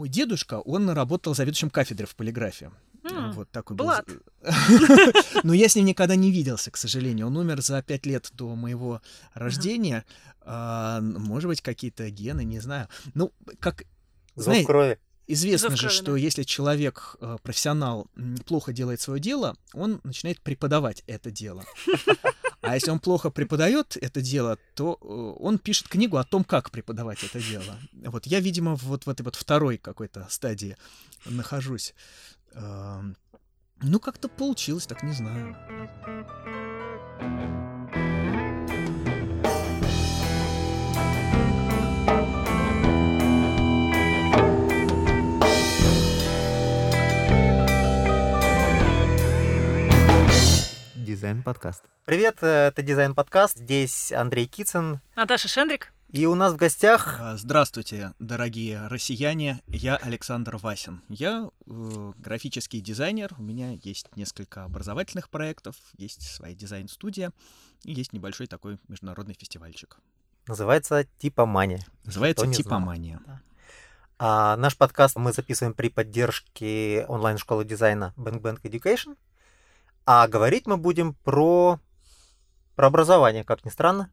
Мой дедушка, он работал заведующим кафедрой в полиграфии. М, Вот такой Блад. был. Но я с ним никогда не виделся, к сожалению. Он умер за пять лет до моего рождения. А, может быть, какие-то гены, не знаю. Ну, как Зов крови. Известно же, что если человек, э, профессионал, плохо делает свое дело, он начинает преподавать это дело. А если он плохо преподает это дело, то э, он пишет книгу о том, как преподавать это дело. Вот я, видимо, вот в этой вот второй какой-то стадии нахожусь. Эм, Ну, как-то получилось, так не знаю. Дизайн подкаст. Привет, э, это Дизайн подкаст. Здесь Андрей Кицын. Наташа Шендрик. И у нас в гостях А, Здравствуйте, дорогие россияне. Я Александр Васин. Я э, графический дизайнер. У меня есть несколько образовательных проектов, есть своя дизайн-студия и есть небольшой такой международный фестивальчик. называется Типомания. Называется. Типомания. А наш подкаст мы записываем при поддержке онлайн-школы дизайна Bang Bang Education. А говорить мы будем про, про образование, как ни странно,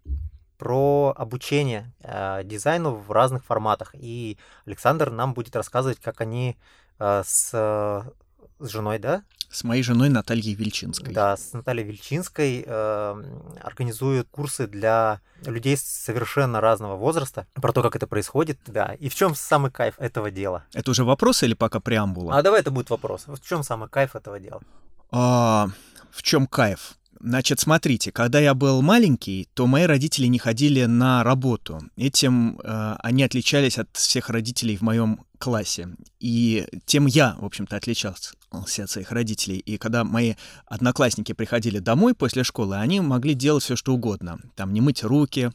про обучение э, дизайну в разных форматах. И Александр нам будет рассказывать, как они э, с, э, с женой, да, С моей женой Натальей Вильчинской. Да, с Натальей Вильчинской э, организуют курсы для людей совершенно разного возраста, про то, как это происходит, да, и в чем самый кайф этого дела. Это уже вопрос или пока преамбула? А давай это будет вопрос. В чем самый кайф этого дела? А, в чем кайф? Значит, смотрите, когда я был маленький, то мои родители не ходили на работу. Этим э, они отличались от всех родителей в моем классе. И тем я, в общем-то, отличался от своих родителей. И когда мои одноклассники приходили домой после школы, они могли делать все, что угодно. Там не мыть руки,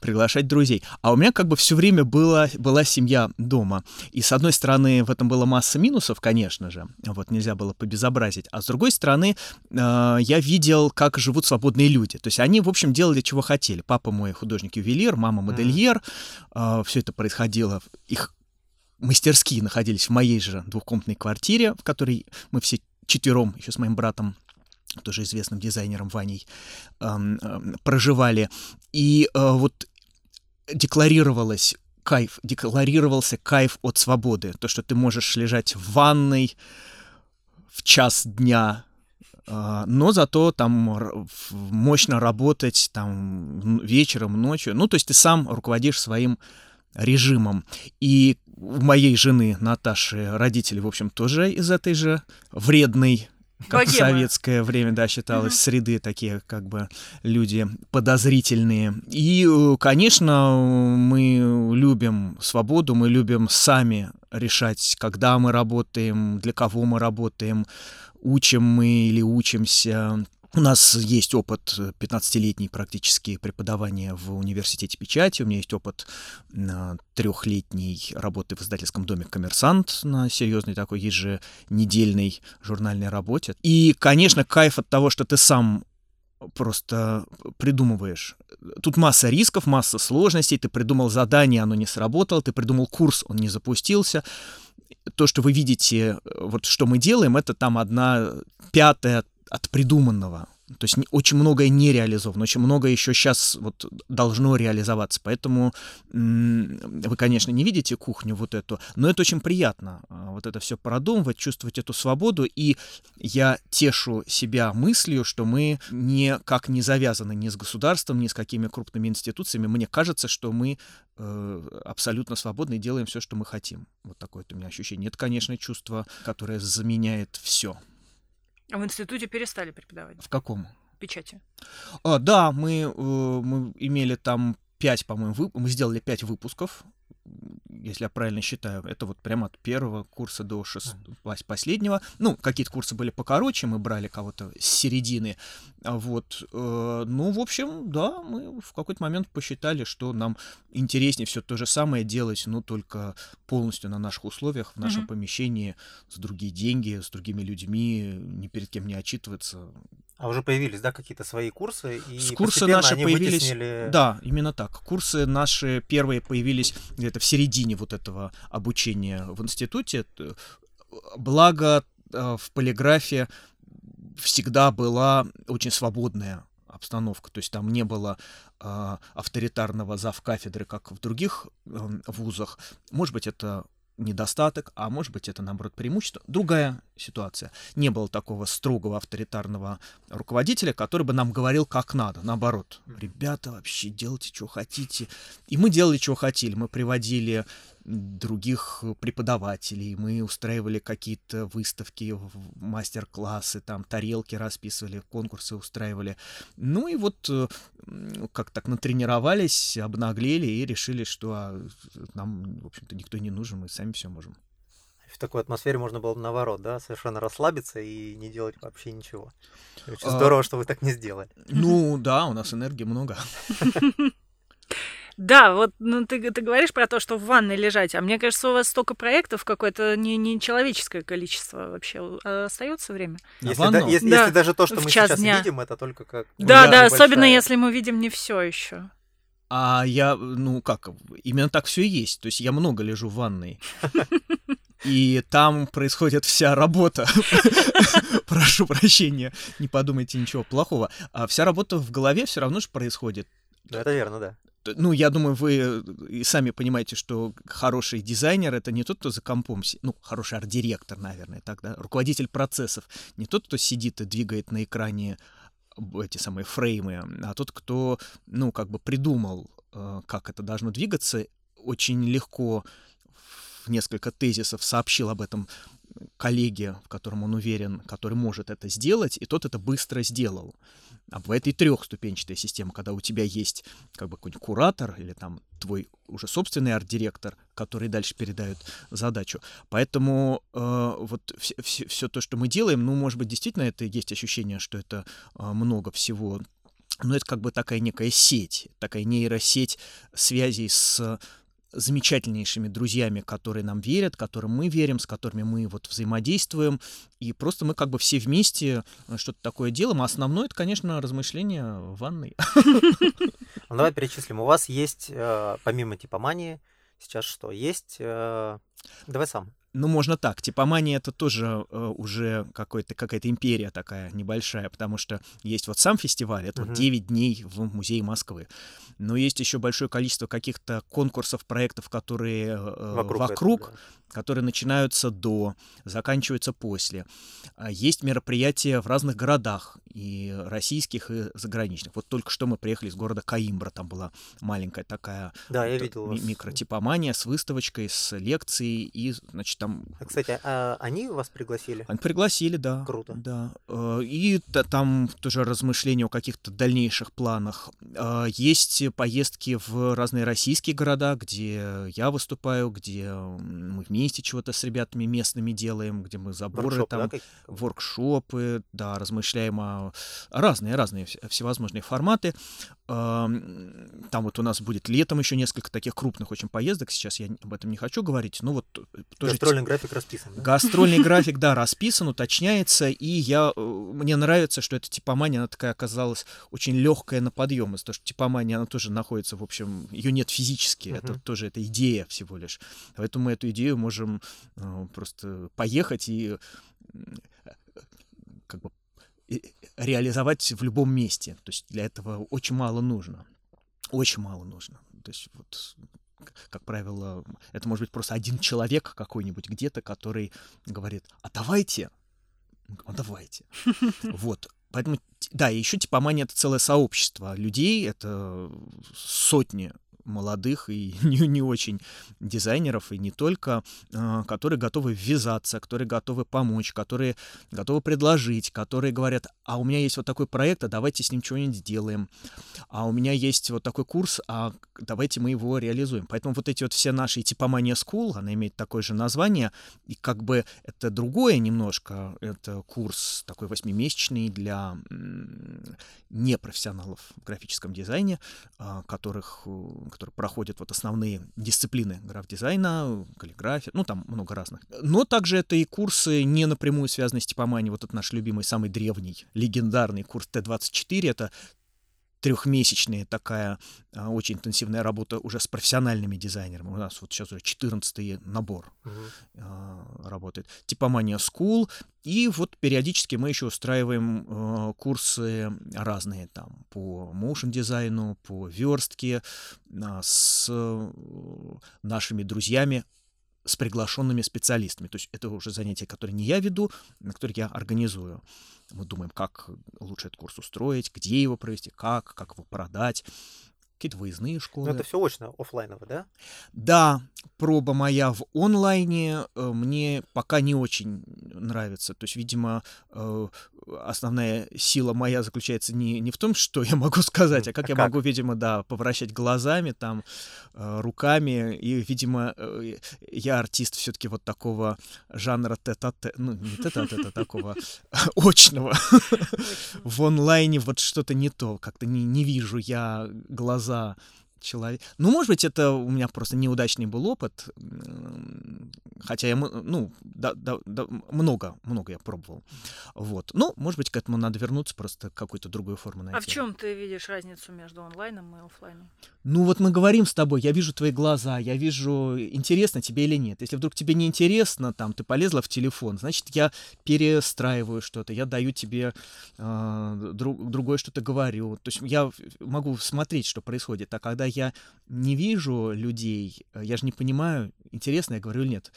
приглашать друзей. А у меня как бы все время была, была семья дома. И с одной стороны, в этом было масса минусов, конечно же. Вот нельзя было побезобразить. А с другой стороны, э, я видел, как живут свободные люди. То есть они, в общем, делали, чего хотели. Папа мой художник-ювелир, мама модельер. все это происходило. Их мастерские находились в моей же двухкомнатной квартире, в которой мы все четвером, еще с моим братом, тоже известным дизайнером Ваней, проживали. И э, вот декларировалось кайф, декларировался кайф от свободы. То, что ты можешь лежать в ванной в час дня, э, но зато там мощно работать там вечером, ночью. Ну, то есть ты сам руководишь своим режимом. И у моей жены Наташи родители, в общем, тоже из этой же вредной как в Богема. советское время, да, считалось, Мгм. среды такие, как бы, люди подозрительные. И, конечно, мы любим свободу, мы любим сами решать, когда мы работаем, для кого мы работаем, учим мы или учимся. У нас есть опыт э, 15-летний практически преподавания в университете печати, у меня есть опыт э, трехлетней работы в издательском доме «Коммерсант» на серьезной такой еженедельной журнальной работе. И, конечно, кайф от того, что ты сам просто придумываешь. Тут масса рисков, масса сложностей. Ты придумал задание, оно не сработало. Ты придумал курс, он не запустился. То, что вы видите, э, вот что мы делаем, это там одна пятая от придуманного. То есть очень многое не реализовано, очень многое еще сейчас вот должно реализоваться. Поэтому вы, конечно, не видите кухню вот эту, но это очень приятно. а, Вот это все продумывать, чувствовать эту свободу. И я тешу себя мыслью, что мы никак не завязаны ни с государством, ни с какими крупными институциями. Мне кажется, что мы э, абсолютно свободны и делаем все, что мы хотим. Вот такое у меня ощущение. Это, конечно, чувство, которое заменяет все. А в институте перестали преподавать В каком? печати. А, да, мы, э, мы имели там пять, по-моему, вып- мы сделали пять выпусков, если я правильно считаю. Это вот прямо от первого курса до шест... пос- последнего. Ну, какие-то курсы были покороче, мы брали кого-то с середины. А Вот. э, Ну, в общем, да, мы в какой-то момент посчитали, что нам интереснее все то же самое делать, но только полностью на наших условиях, в нашем Мгм. помещении, с другие деньги, с другими людьми, ни перед кем не отчитываться. А уже появились, да, какие-то свои курсы? И С курсы наши они появились. вытеснили- Да, именно так. Курсы наши первые появились где-то в середине середине вот этого обучения в институте. Благо в полиграфе всегда была очень свободная обстановка, то есть там не было э, авторитарного завкафедры, как в других э, вузах. Может быть, это недостаток, а может быть это, наоборот, преимущество. Другая ситуация. Не было такого строгого авторитарного руководителя, который бы нам говорил, как надо. Наоборот, ребята, вообще делайте, что хотите. И мы делали, что хотели. Мы приводили других преподавателей, мы устраивали какие-то выставки, мастер-классы, там тарелки расписывали, конкурсы устраивали. Ну и вот э, как так натренировались, обнаглели и решили, что а, нам, в общем-то, никто не нужен, мы сами все можем. В такой атмосфере можно было бы наоборот, да, совершенно расслабиться и не делать вообще ничего. Очень а... здорово, что вы так не сделали. Ну да, у нас энергии много. Да, вот ну, ты, ты говоришь про то, что в ванной лежать, а мне кажется, у вас столько проектов какое-то не, не человеческое количество вообще а остается время. Если, да, если, да, если даже то, что мы сейчас дня. видим, это только как... Да, да, особенно если мы видим не все еще. А я, ну как, именно так все и есть. То есть я много лежу в ванной. И там происходит вся работа. Прошу прощения, не подумайте ничего плохого. А вся работа в голове все равно же происходит. Да, это верно, да ну, я думаю, вы и сами понимаете, что хороший дизайнер — это не тот, кто за компом, ну, хороший арт-директор, наверное, так, да, руководитель процессов, не тот, кто сидит и двигает на экране эти самые фреймы, а тот, кто, ну, как бы придумал, э, как это должно двигаться, очень легко в несколько тезисов сообщил об этом коллеге, в котором он уверен, который может это сделать, и тот это быстро сделал. А бывает и трехступенчатая система, когда у тебя есть как бы какой-нибудь куратор или там твой уже собственный арт-директор, который дальше передает задачу. Поэтому э, вот все, все, все то, что мы делаем, ну, может быть, действительно это есть ощущение, что это э, много всего но это как бы такая некая сеть, такая нейросеть связей с замечательнейшими друзьями, которые нам верят, которым мы верим, с которыми мы вот взаимодействуем. И просто мы как бы все вместе э, что-то такое делаем. А основное это, конечно, размышление в ванной. Ну, давай перечислим. У вас есть, э, помимо типомании, сейчас что? Есть... Э, давай сам. Ну, можно так. Типомания это тоже э, уже какой-то, какая-то империя такая небольшая, потому что есть вот сам фестиваль, это uh-huh. вот 9 дней в Музее Москвы. Но есть еще большое количество каких-то конкурсов, проектов, которые э, вокруг, вокруг этого, да которые начинаются до, заканчиваются после. А есть мероприятия в разных городах, и российских, и заграничных. Вот только что мы приехали из города Каимбра, там была маленькая такая да, я видел ми- микротипомания с выставочкой, с лекцией, и, значит, там... А, кстати, а они вас пригласили? Они пригласили, да. Круто. Да. Э, и там тоже размышления о каких-то дальнейших планах. Э, есть поездки в разные российские города, где я выступаю, где мы вместе чего-то с ребятами местными делаем, где мы заборы Воркшоп, там, да, воркшопы, да, размышляем о разные-разные всевозможные форматы. Там вот у нас будет летом еще несколько таких крупных очень поездок. Сейчас я об этом не хочу говорить. Ну вот тоже гастрольный график расписан. Да? Гастрольный график, да, расписан, уточняется. И я э, мне нравится, что эта типомания, она такая оказалась очень легкая на подъем. Из-за того, что типомания, она тоже находится, в общем, ее нет физически. Uh-huh. Это тоже это идея всего лишь. Поэтому мы эту идею можем э, просто поехать и как бы реализовать в любом месте. То есть для этого очень мало нужно. Очень мало нужно. То есть вот как правило, это может быть просто один человек какой-нибудь где-то, который говорит, а давайте, а давайте. Вот. Поэтому, да, еще типомания — это целое сообщество людей, это сотни молодых и не, не очень дизайнеров, и не только, а, которые готовы ввязаться, которые готовы помочь, которые готовы предложить, которые говорят, а у меня есть вот такой проект, а давайте с ним что-нибудь сделаем, а у меня есть вот такой курс, а давайте мы его реализуем. Поэтому вот эти вот все наши типомания School, она имеет такое же название, и как бы это другое немножко, это курс такой восьмимесячный для непрофессионалов в графическом дизайне, а, которых, которые проходят вот основные дисциплины граф-дизайна, каллиграфия, ну там много разных. Но также это и курсы не напрямую связанные с типоманией. Вот этот наш любимый, самый древний, легендарный курс Т-24, это трехмесячная такая а, очень интенсивная работа уже с профессиональными дизайнерами. У нас вот сейчас уже 14 набор uh-huh. работает. Типомания School. И вот периодически мы еще устраиваем э, курсы разные там по моушен дизайну, по верстке э, с нашими друзьями с приглашенными специалистами. То есть это уже занятия, которые не я веду, на которые я организую. Мы думаем, как лучше этот курс устроить, где его провести, как, как его продать какие-то выездные школы. Но это все очно, офлайново, да? Да, проба моя в онлайне э, мне пока не очень нравится. То есть, видимо, э, основная сила моя заключается не, не в том, что я могу сказать, а как а я как? могу, видимо, да, поворачивать глазами, там, э, руками. И, видимо, я артист все-таки вот такого жанра тета ну, не тета а такого очного. В онлайне вот что-то не то, как-то не, не вижу я глаза человек. Ну, может быть, это у меня просто неудачный был опыт, хотя я, ну, да, да, да, много, много я пробовал. Вот. Ну, может быть, к этому надо вернуться, просто какую-то другую форму найти. А в чем ты видишь разницу между онлайном и офлайном? Ну, вот мы говорим с тобой, я вижу твои глаза, я вижу, интересно тебе или нет. Если вдруг тебе не интересно, там, ты полезла в телефон, значит, я перестраиваю что-то, я даю тебе э, друг, другое что-то говорю. То есть я могу смотреть, что происходит. А когда я не вижу людей, э, я же не понимаю, интересно я говорю или нет.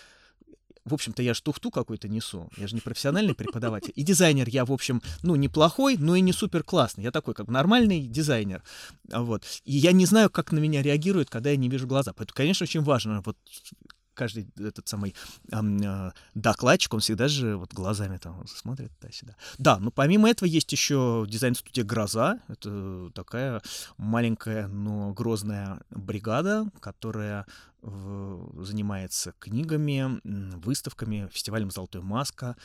В общем-то, я же тухту какой-то несу. Я же не профессиональный преподаватель. И дизайнер я, в общем, ну, неплохой, но и не супер классный. Я такой, как нормальный дизайнер. Вот. И я не знаю, как на меня реагируют, когда я не вижу глаза. Поэтому, конечно, очень важно вот каждый этот самый э, докладчик, он всегда же вот глазами там смотрит туда-сюда. Да, но помимо этого есть еще дизайн-студия «Гроза». Это такая маленькая, но грозная бригада, которая занимается книгами, выставками, фестивалем «Золотая маска».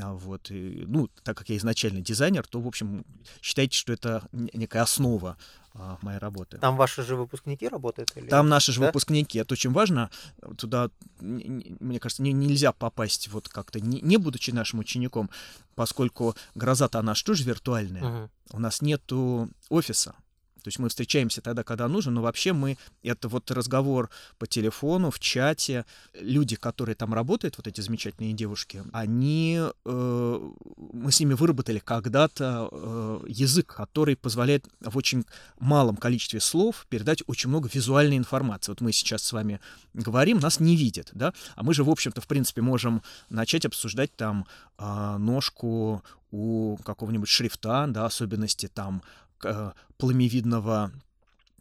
А вот. И, ну, так как я изначально дизайнер, то, в общем, считайте, что это некая основа а, моей работы. Там ваши же выпускники работают? Или... Там наши же да? выпускники. Это очень важно. Туда, мне кажется, не, нельзя попасть вот как-то, не, не будучи нашим учеником, поскольку гроза-то она что же виртуальная. Угу. У нас нету офиса. То есть мы встречаемся тогда, когда нужно, но вообще мы, это вот разговор по телефону, в чате. Люди, которые там работают, вот эти замечательные девушки, они, э, мы с ними выработали когда-то э, язык, который позволяет в очень малом количестве слов передать очень много визуальной информации. Вот мы сейчас с вами говорим, нас не видят, да, а мы же, в общем-то, в принципе, можем начать обсуждать там э, ножку у какого-нибудь шрифта, да, особенности там э, пламевидного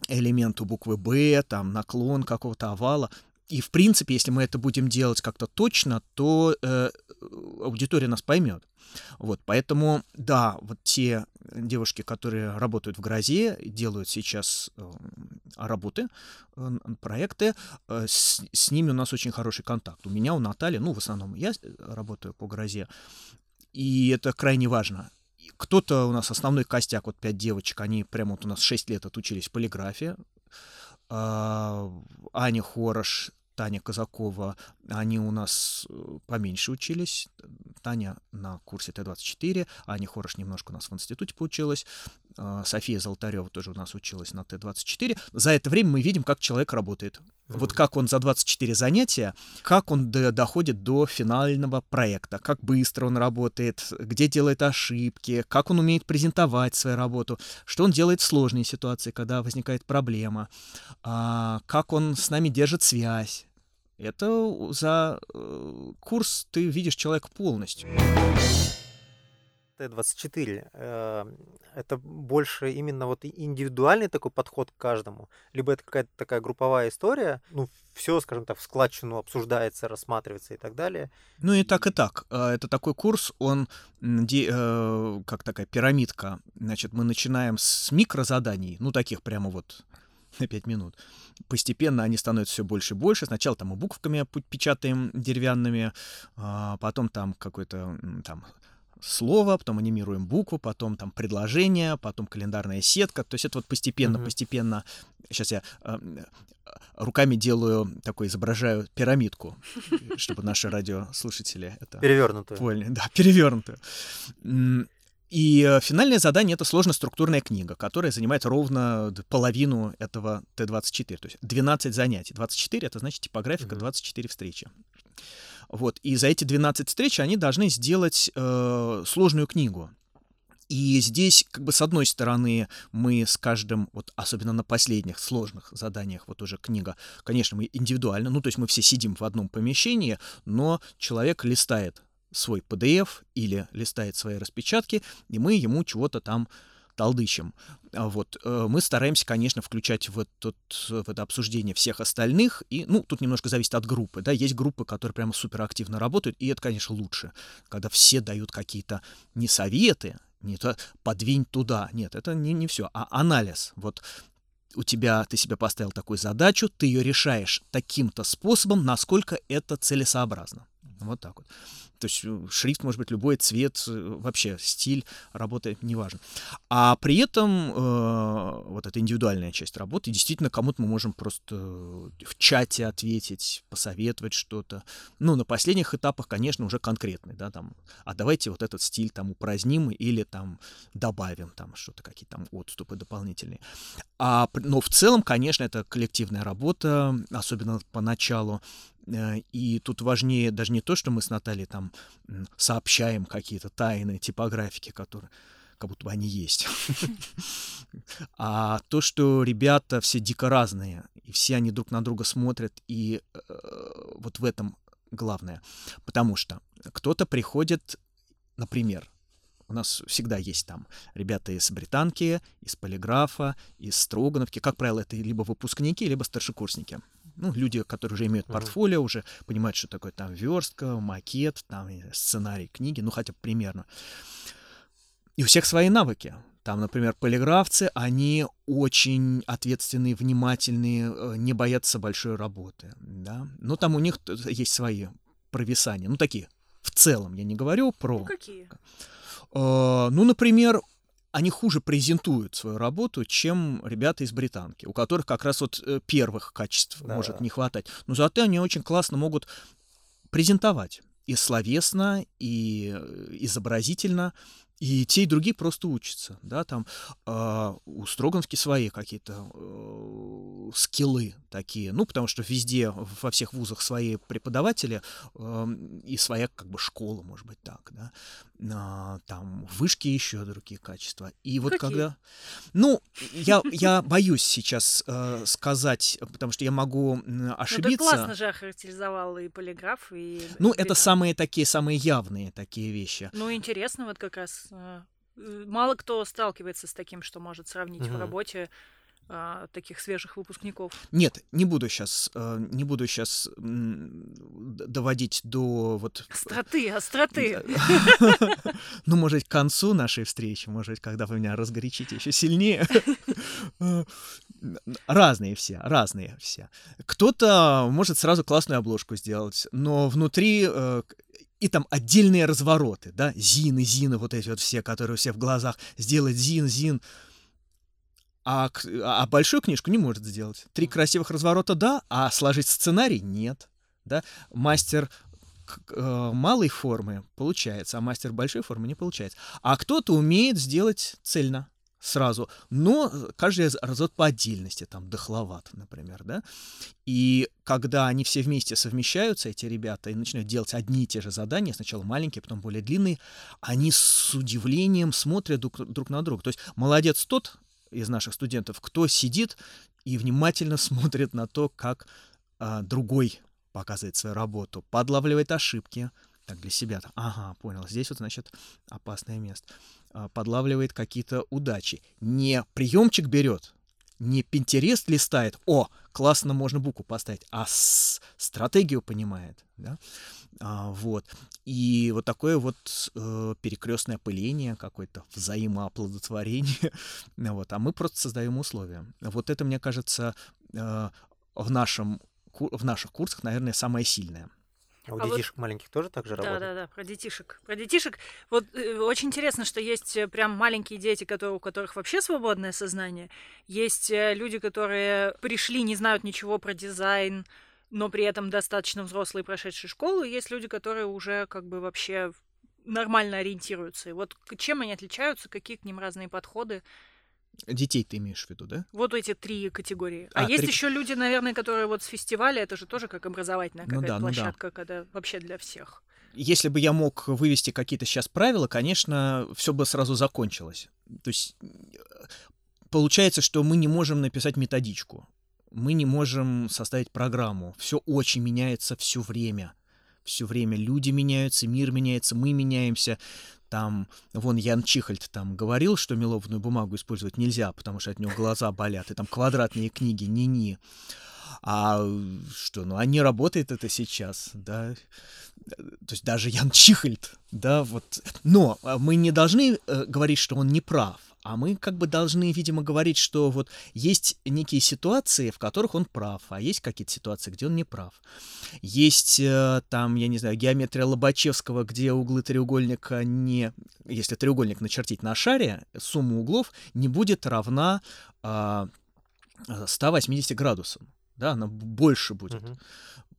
элементу буквы «Б», там наклон какого-то овала. И, в принципе, если мы это будем делать как-то точно, то э, аудитория нас поймет. Вот, поэтому, да, вот те девушки, которые работают в «Грозе», делают сейчас э, работы, э, проекты, э, с, с ними у нас очень хороший контакт. У меня, у Натальи, ну, в основном я работаю по «Грозе», и это крайне важно кто-то у нас основной костяк, вот пять девочек, они прямо вот у нас 6 лет отучились полиграфии. А, Аня Хорош, Таня Казакова, они у нас э, поменьше учились. Таня на курсе Т-24, Аня Хорош немножко у нас в институте поучилась. А, София Золотарева тоже у нас училась на Т-24. За это время мы видим, как человек работает. Mm-hmm. Вот как он за 24 занятия, как он до, доходит до финального проекта, как быстро он работает, где делает ошибки, как он умеет презентовать свою работу, что он делает в сложной ситуации, когда возникает проблема, а, как он с нами держит связь. Это за э, курс ты видишь человека полностью. Т-24, э, это больше именно вот индивидуальный такой подход к каждому, либо это какая-то такая групповая история, ну, все, скажем так, в складчину обсуждается, рассматривается и так далее. Ну и так, и так. Э, это такой курс, он э, как такая пирамидка. Значит, мы начинаем с микрозаданий, ну, таких прямо вот на 5 минут. Постепенно они становятся все больше и больше. Сначала там мы буквками печатаем деревянными, а потом там какой-то там слово, потом анимируем букву, потом там предложение, потом календарная сетка. То есть это вот постепенно, uh-huh. постепенно. Сейчас я э, руками делаю такой, изображаю пирамидку, чтобы наши радиослушатели это перевернутую. Поняли, да, перевернутую. И э, финальное задание — это сложно-структурная книга, которая занимает ровно половину этого Т-24, то есть 12 занятий. 24 — это значит типографика, 24 встречи. Вот, и за эти 12 встреч они должны сделать э, сложную книгу. И здесь, как бы, с одной стороны, мы с каждым, вот особенно на последних сложных заданиях, вот уже книга, конечно, мы индивидуально, ну, то есть мы все сидим в одном помещении, но человек листает свой PDF или листает свои распечатки, и мы ему чего-то там толдычим. А вот. Э, мы стараемся, конечно, включать в, этот, в это обсуждение всех остальных. И, ну, тут немножко зависит от группы. Да? Есть группы, которые прямо суперактивно работают, и это, конечно, лучше, когда все дают какие-то не советы, не то подвинь туда. Нет, это не, не все, а анализ. Вот у тебя, ты себе поставил такую задачу, ты ее решаешь таким-то способом, насколько это целесообразно. Вот так вот. То есть э, шрифт может быть любой, цвет, э, вообще стиль работы, неважно. А при этом э, вот эта индивидуальная часть работы, действительно, кому-то мы можем просто в чате ответить, посоветовать что-то. Ну, на последних этапах, конечно, уже конкретный, да, там, а давайте вот этот стиль там упраздним или там добавим там что-то, какие-то там отступы дополнительные. А, но в целом, конечно, это коллективная работа, особенно поначалу. Э, и тут важнее даже не то, что мы с Натальей там сообщаем какие-то тайны типографики, которые как будто бы они есть. А то, что ребята все дико разные, и все они друг на друга смотрят, и э, вот в этом главное. Потому что кто-то приходит, например, у нас всегда есть там ребята из британки, из полиграфа, из Строгановки. Как правило, это либо выпускники, либо старшекурсники ну, люди, которые уже имеют портфолио, уже понимают, что такое там верстка, макет, там сценарий книги, ну, хотя бы примерно. И у всех свои навыки. Там, например, полиграфцы, они очень ответственные, внимательные, э, не боятся большой работы, да. Но там у них есть свои провисания, ну, такие, в целом, я не говорю про... Ну, какие? Э, ну, например, они хуже презентуют свою работу, чем ребята из британки, у которых как раз вот э, первых качеств да. может не хватать. Но зато они очень классно могут презентовать и словесно, и э, изобразительно, и те, и другие просто учатся, да, там э, у Строгановки свои какие-то э, скиллы такие, ну, потому что везде, во всех вузах свои преподаватели э, и своя, как бы, школа, может быть, так, да, э, там вышки еще другие качества. И вот Какие? когда... Ну, я, я боюсь сейчас э, сказать, потому что я могу ошибиться. Ну, ты классно же охарактеризовал и полиграф, и... Ну, это самые такие, самые явные такие вещи. Ну, интересно вот как раз Э, мало кто сталкивается с таким, что может сравнить угу. в работе а, таких свежих выпускников. Нет, не буду сейчас, э, не буду сейчас доводить до вот остроты, остроты. Ну, может, к концу нашей встречи, может, когда вы меня разгорячите еще сильнее. Разные все, разные все. Кто-то может сразу классную обложку сделать, но внутри э, и там отдельные развороты, да, зины, зины, вот эти вот все, которые все в глазах, сделать зин, зин, а, а большую книжку не может сделать. Три красивых разворота, да, а сложить сценарий нет, да, мастер э, малой формы получается, а мастер большой формы не получается. А кто-то умеет сделать цельно, сразу, но каждый разот по отдельности, там, дохловат, например, да, и когда они все вместе совмещаются, эти ребята, и начинают делать одни и те же задания, сначала маленькие, потом более длинные, они с удивлением смотрят друг, друг на друга. То есть молодец тот из наших студентов, кто сидит и внимательно смотрит на то, как а, другой показывает свою работу, подлавливает ошибки, так для себя, ага, понял, здесь вот, значит, опасное место. А, подлавливает какие-то удачи. Не приемчик берет, не Пинтерест листает, о, классно можно букву поставить, а с стратегию понимает, да, а, вот. И вот такое вот э, перекрестное опыление, какое-то взаимооплодотворение, вот, а мы просто создаем условия. Вот это, мне кажется, э, в, нашем, в наших курсах, наверное, самое сильное. А у а детишек вот... маленьких тоже так же да, работает? Да, да, да, про детишек. Про детишек. Вот э, очень интересно, что есть э, прям маленькие дети, которые, у которых вообще свободное сознание. Есть э, люди, которые пришли, не знают ничего про дизайн, но при этом достаточно взрослые, прошедшие школу. И есть люди, которые уже как бы вообще нормально ориентируются. И вот чем они отличаются, какие к ним разные подходы? Детей ты имеешь в виду, да? Вот эти три категории. А, а есть три... еще люди, наверное, которые вот с фестиваля, это же тоже как образовательная какая-то ну да, площадка, ну да. когда вообще для всех. Если бы я мог вывести какие-то сейчас правила, конечно, все бы сразу закончилось. То есть получается, что мы не можем написать методичку, мы не можем составить программу. Все очень меняется все время. Все время люди меняются, мир меняется, мы меняемся. Там, вон Ян Чихальд там говорил, что мелованную бумагу использовать нельзя, потому что от него глаза болят, и там квадратные книги, не-не. А что, ну, а не работает это сейчас, да? То есть даже Ян Чихальд, да, вот. Но а, мы не должны э, говорить, что он не прав. А мы как бы должны, видимо, говорить, что вот есть некие ситуации, в которых он прав, а есть какие-то ситуации, где он не прав. Есть э, там, я не знаю, геометрия Лобачевского, где углы треугольника не... Если треугольник начертить на шаре, сумма углов не будет равна э, 180 градусам. Да, она больше будет. Uh-huh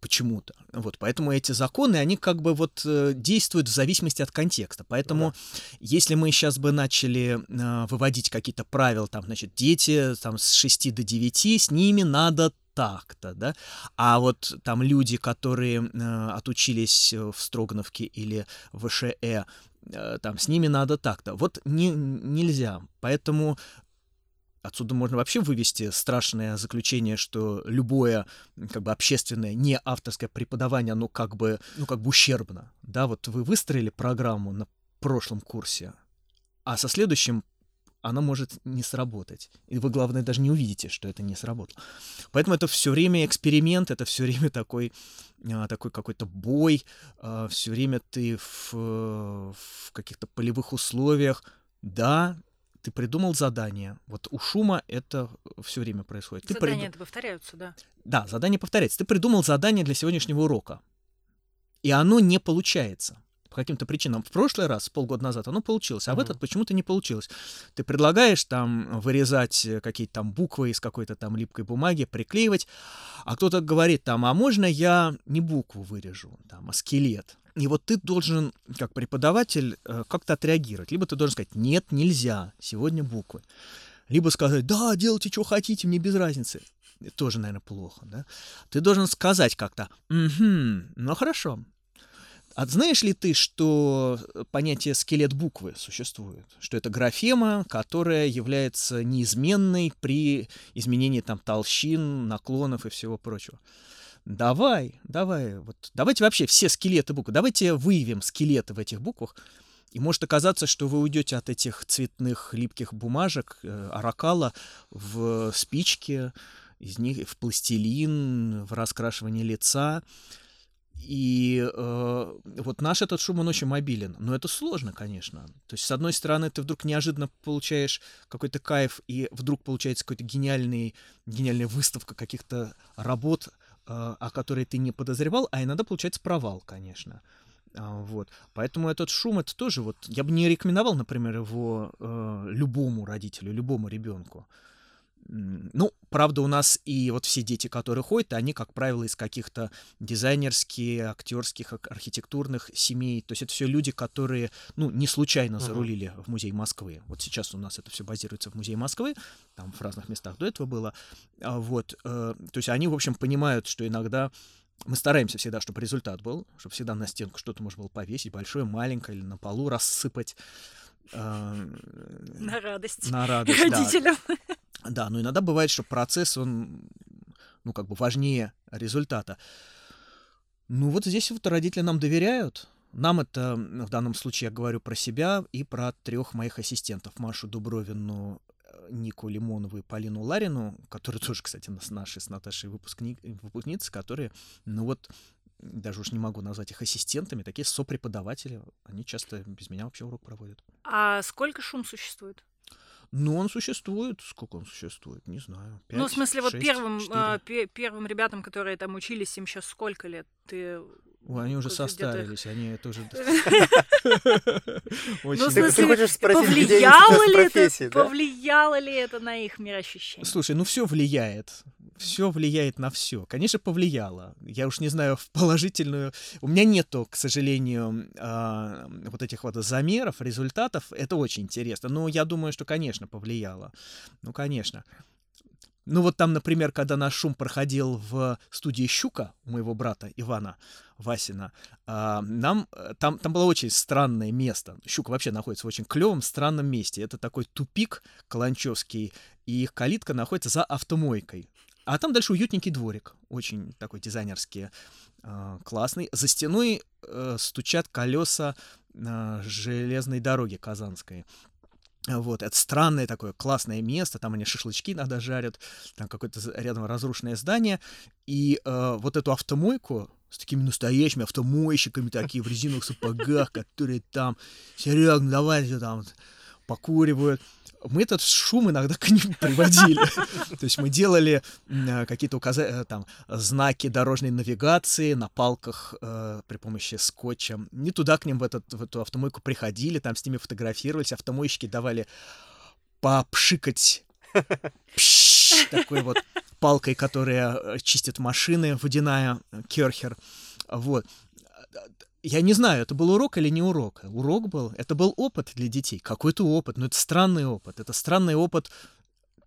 почему-то. Вот, поэтому эти законы, они как бы вот э, действуют в зависимости от контекста. Поэтому, да. если мы сейчас бы начали э, выводить какие-то правила, там, значит, дети там с 6 до 9, с ними надо так-то, да, а вот там люди, которые э, отучились в Строгановке или в ШЭ, э, там с ними надо так-то. Вот не, нельзя. Поэтому Отсюда можно вообще вывести страшное заключение, что любое как бы общественное, не авторское преподавание, оно как бы, ну, как бы ущербно. Да, вот вы выстроили программу на прошлом курсе, а со следующим она может не сработать. И вы, главное, даже не увидите, что это не сработало. Поэтому это все время эксперимент, это все время такой, а, такой какой-то бой, а, все время ты в, в каких-то полевых условиях. Да, ты придумал задание. Вот у шума это все время происходит. Ты задания прид... повторяются, да. Да, задание повторяется. Ты придумал задание для сегодняшнего урока. И оно не получается по каким-то причинам. В прошлый раз, полгода назад, оно получилось, а uh-huh. в этот почему-то не получилось. Ты предлагаешь там вырезать какие-то там буквы из какой-то там липкой бумаги, приклеивать, а кто-то говорит там, а можно я не букву вырежу, там, а скелет. И вот ты должен, как преподаватель, э, как-то отреагировать. Либо ты должен сказать, нет, нельзя, сегодня буквы. Либо сказать, да, делайте, что хотите, мне без разницы. Это тоже, наверное, плохо, да? Ты должен сказать как-то, угу, ну хорошо. А знаешь ли ты, что понятие скелет буквы существует? Что это графема, которая является неизменной при изменении там толщин, наклонов и всего прочего. Давай, давай, вот давайте вообще все скелеты букв, давайте выявим скелеты в этих буквах. И может оказаться, что вы уйдете от этих цветных липких бумажек, э, аракала, в спички, из них в пластилин, в раскрашивание лица. И э, вот наш этот шум, он очень мобилен. Но это сложно, конечно. То есть, с одной стороны, ты вдруг неожиданно получаешь какой-то кайф, и вдруг получается гениальный, гениальная выставка каких-то работ, о которой ты не подозревал, а иногда получается провал, конечно. А, вот. Поэтому этот шум, это тоже вот... Я бы не рекомендовал, например, его э, любому родителю, любому ребенку. Ну, правда, у нас и вот все дети, которые ходят, они, как правило, из каких-то дизайнерских, актерских, архитектурных семей. То есть это все люди, которые, ну, не случайно зарулили uh-huh. в музей Москвы. Вот сейчас у нас это все базируется в музее Москвы, там в разных местах до этого было. А вот, э, то есть они, в общем, понимают, что иногда мы стараемся всегда, чтобы результат был, чтобы всегда на стенку что-то можно было повесить, большое, маленькое, или на полу рассыпать. Э, на радость. На радость, родителям. Да. Да, но иногда бывает, что процесс, он, ну, как бы важнее результата. Ну, вот здесь вот родители нам доверяют. Нам это, в данном случае я говорю про себя и про трех моих ассистентов. Машу Дубровину, э, Нику Лимонову и Полину Ларину, которые тоже, кстати, нас, наши с Наташей выпускни, выпускницы, которые, ну вот, даже уж не могу назвать их ассистентами, такие сопреподаватели. Они часто без меня вообще урок проводят. А сколько шум существует? Ну, он существует. Сколько он существует? Не знаю. 5, ну, в смысле, 6, вот первым, э, первым ребятам, которые там учились, им сейчас сколько лет? Ты Ой, они уже состарились, они тоже... Ну, в смысле, повлияло ли это повлияло ли это на их мироощущение? Слушай, ну все влияет. Все влияет на все. Конечно, повлияло. Я уж не знаю, в положительную... У меня нету, к сожалению, а, вот этих вот замеров, результатов. Это очень интересно. Но я думаю, что, конечно, повлияло. Ну, конечно. Ну вот там, например, когда наш шум проходил в студии «Щука» у моего брата Ивана Васина, а, нам, э, там, там было очень странное место. «Щука» вообще находится в очень клевом, странном месте. Это такой тупик каланчевский, и их калитка находится за автомойкой. А там дальше уютненький дворик, очень такой дизайнерский, э, классный. За стеной э, стучат колеса э, железной дороги казанской. Вот, это странное такое классное место, там они шашлычки иногда жарят, там какое-то рядом разрушенное здание, и э, вот эту автомойку с такими настоящими автомойщиками, такие в резиновых сапогах, которые там, серьезно, давайте там покуривают мы этот шум иногда к ним приводили. То есть мы делали э, какие-то указания, э, там, знаки дорожной навигации на палках э, при помощи скотча. Не туда к ним в, этот, в эту автомойку приходили, там с ними фотографировались, автомойщики давали попшикать пш, такой вот палкой, которая чистит машины, водяная керхер. Вот я не знаю, это был урок или не урок. Урок был, это был опыт для детей, какой-то опыт, но это странный опыт. Это странный опыт,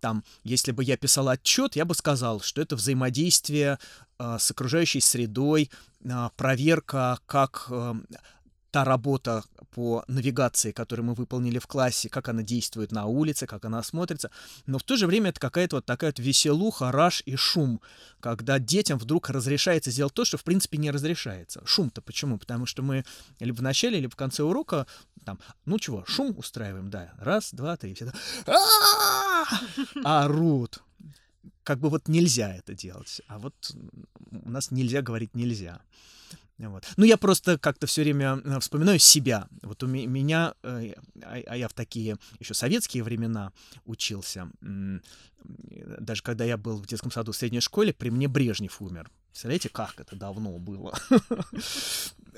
там, если бы я писал отчет, я бы сказал, что это взаимодействие э, с окружающей средой, э, проверка, как э, та работа по навигации, которую мы выполнили в классе, как она действует на улице, как она смотрится. Но в то же время это какая-то вот такая вот веселуха, раш и шум, когда детям вдруг разрешается сделать то, что в принципе не разрешается. Шум-то почему? Потому что мы либо в начале, либо в конце урока там, ну чего, шум устраиваем, да, раз, два, три, все орут. Как бы вот нельзя это делать, а вот у нас нельзя говорить нельзя. Вот. Ну, я просто как-то все время э, вспоминаю себя. Вот у меня, э, а, а я в такие еще советские времена учился, даже когда я был в детском саду в средней школе, при мне Брежнев умер. Представляете, как это давно было?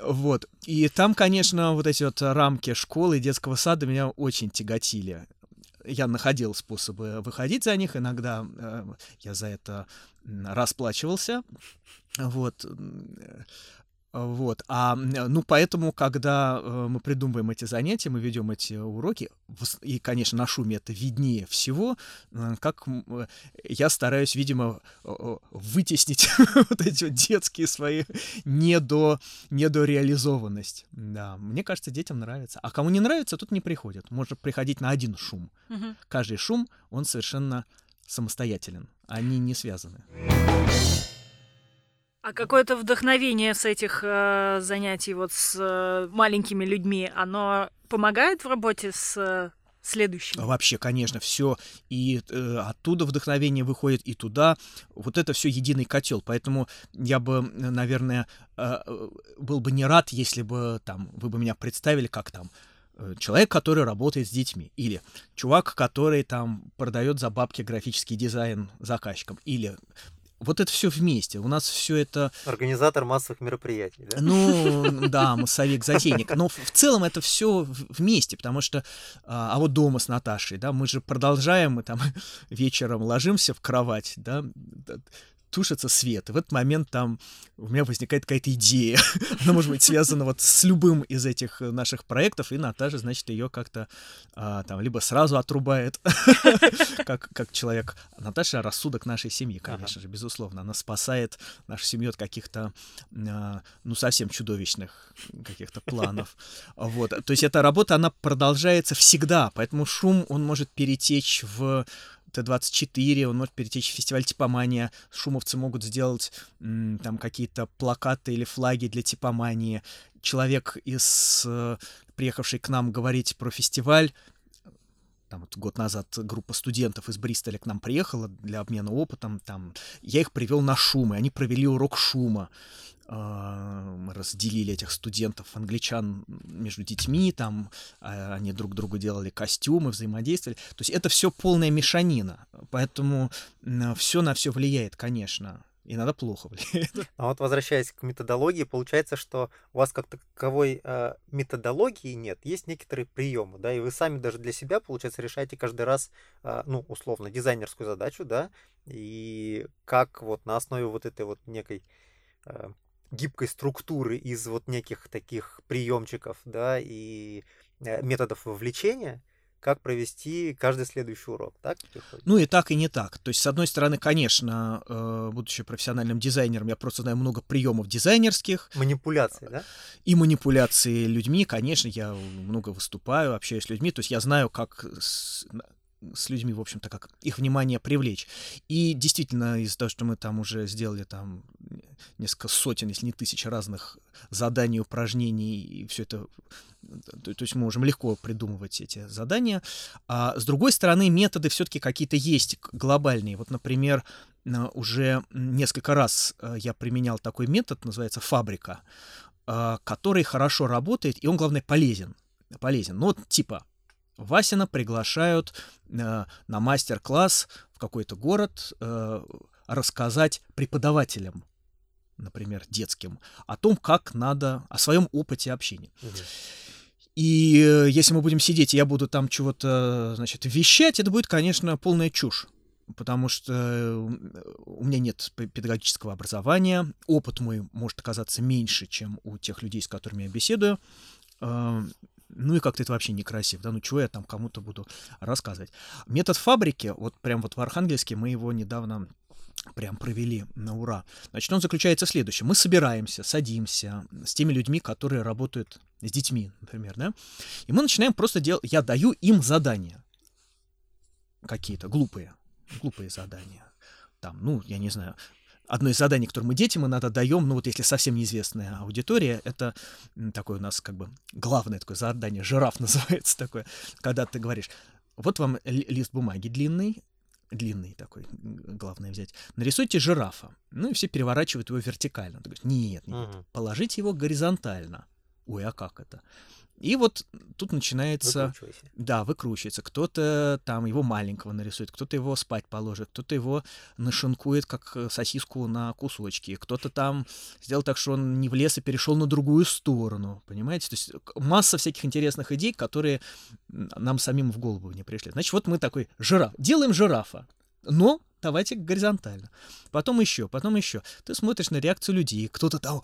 Вот. И там, конечно, вот эти вот рамки школы и детского сада меня очень тяготили. Я находил способы выходить за них, иногда э, я за это расплачивался. Вот. Вот. А, ну, поэтому, когда э, мы придумываем эти занятия, мы ведем эти уроки, и, конечно, на шуме это виднее всего, э, как э, я стараюсь, видимо, вытеснить вот эти вот детские свои недо, недореализованность. Да, мне кажется, детям нравится. А кому не нравится, тут не приходят. Можно приходить на один шум. Угу. Каждый шум, он совершенно самостоятелен. Они не связаны. А какое-то вдохновение с этих э, занятий вот с э, маленькими людьми, оно помогает в работе с э, следующим? Вообще, конечно, все и э, оттуда вдохновение выходит, и туда. Вот это все единый котел. Поэтому я бы, наверное, э, был бы не рад, если бы там вы бы меня представили как там э, человек, который работает с детьми, или чувак, который там продает за бабки графический дизайн заказчикам, или вот это все вместе. У нас все это... Организатор массовых мероприятий, да? Ну, да, массовик-затейник. Но в целом это все вместе, потому что... А, а вот дома с Наташей, да, мы же продолжаем, мы там вечером ложимся в кровать, да, тушится свет. И в этот момент там у меня возникает какая-то идея. Она может быть связана вот с любым из этих наших проектов, и Наташа, значит, ее как-то а, там либо сразу отрубает, как, как человек. Наташа — рассудок нашей семьи, конечно же, безусловно. Она спасает нашу семью от каких-то, а, ну, совсем чудовищных каких-то планов. Вот. То есть эта работа, она продолжается всегда, поэтому шум, он может перетечь в Т-24, он может перетечь в фестиваль типомания, шумовцы могут сделать там какие-то плакаты или флаги для типомании. Человек из э, приехавший к нам говорить про фестиваль, там вот год назад группа студентов из Бристоля к нам приехала для обмена опытом, там я их привел на шум, и они провели урок шума. А, мы разделили этих студентов англичан между детьми, там а, они друг другу делали костюмы, взаимодействовали. То есть это все полная мешанина, поэтому все на все влияет, конечно. Иногда плохо влияет. А вот возвращаясь к методологии, получается, что у вас как таковой э, методологии нет, есть некоторые приемы, да, и вы сами даже для себя, получается, решаете каждый раз, э, ну, условно, дизайнерскую задачу, да, и как вот на основе вот этой вот некой э, гибкой структуры из вот неких таких приемчиков, да, и э, методов вовлечения – как провести каждый следующий урок, так? Ну и так, и не так. То есть, с одной стороны, конечно, э, будучи профессиональным дизайнером, я просто знаю много приемов дизайнерских. Манипуляции, да? И манипуляции людьми, конечно, я много выступаю, общаюсь с людьми, то есть я знаю, как с людьми, в общем-то, как их внимание привлечь. И действительно, из-за того, что мы там уже сделали там несколько сотен, если не тысяч разных заданий, упражнений, и все это, то, то есть мы можем легко придумывать эти задания. А с другой стороны, методы все-таки какие-то есть глобальные. Вот, например, уже несколько раз э, я применял такой метод, называется фабрика, э, который хорошо работает, и он, главное, полезен. Полезен. Ну, вот типа Васина приглашают э, на мастер-класс в какой-то город э, рассказать преподавателям, например, детским, о том, как надо, о своем опыте общения. Угу. И э, если мы будем сидеть, и я буду там чего-то, значит, вещать, это будет, конечно, полная чушь. Потому что э, у меня нет педагогического образования, опыт мой может оказаться меньше, чем у тех людей, с которыми я беседую. Ну и как-то это вообще некрасиво, да, ну чего я там кому-то буду рассказывать. Метод фабрики, вот прям вот в Архангельске мы его недавно прям провели на ура. Значит, он заключается в следующем. Мы собираемся, садимся с теми людьми, которые работают с детьми, например, да, и мы начинаем просто делать, я даю им задания какие-то глупые, глупые задания. Там, ну, я не знаю, одно из заданий, которое мы детям иногда даем, ну вот если совсем неизвестная аудитория, это такое у нас как бы главное такое задание, жираф называется такое, когда ты говоришь, вот вам лист бумаги длинный, длинный такой, главное взять. Нарисуйте жирафа. Ну и все переворачивают его вертикально. Ты говоришь, нет, нет, угу. положите его горизонтально. Ой, а как это? И вот тут начинается... Да, выкручивается. Кто-то там его маленького нарисует, кто-то его спать положит, кто-то его нашинкует, как э, сосиску на кусочки, кто-то там сделал так, что он не в лес и перешел на другую сторону, понимаете? То есть масса всяких интересных идей, которые нам самим в голову не пришли. Значит, вот мы такой жираф. Делаем жирафа, но давайте горизонтально. Потом еще, потом еще. Ты смотришь на реакцию людей, кто-то там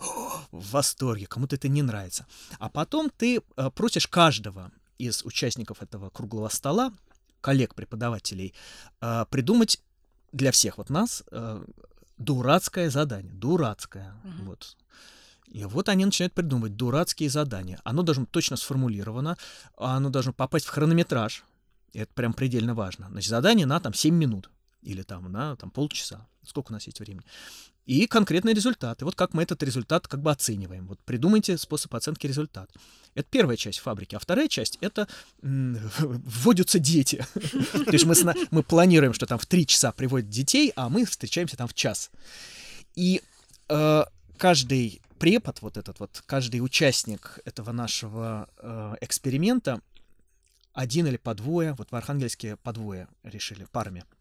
в восторге, кому-то это не нравится. А потом ты э, просишь каждого из участников этого круглого стола, коллег-преподавателей, э, придумать для всех вот нас э, дурацкое задание. Дурацкое. Угу. Вот. И вот они начинают придумывать дурацкие задания. Оно должно быть точно сформулировано, оно должно попасть в хронометраж. Это прям предельно важно. Значит, задание на там 7 минут или там на там, полчаса, сколько у нас есть времени, и конкретный результат. И вот как мы этот результат как бы оцениваем. Вот придумайте способ оценки результата. Это первая часть фабрики. А вторая часть — это вводятся дети. То есть мы, мы планируем, что там в три часа приводят детей, а мы встречаемся там в час. И э, каждый препод, вот этот вот, каждый участник этого нашего э, эксперимента, один или по двое, вот в Архангельске по двое решили парами —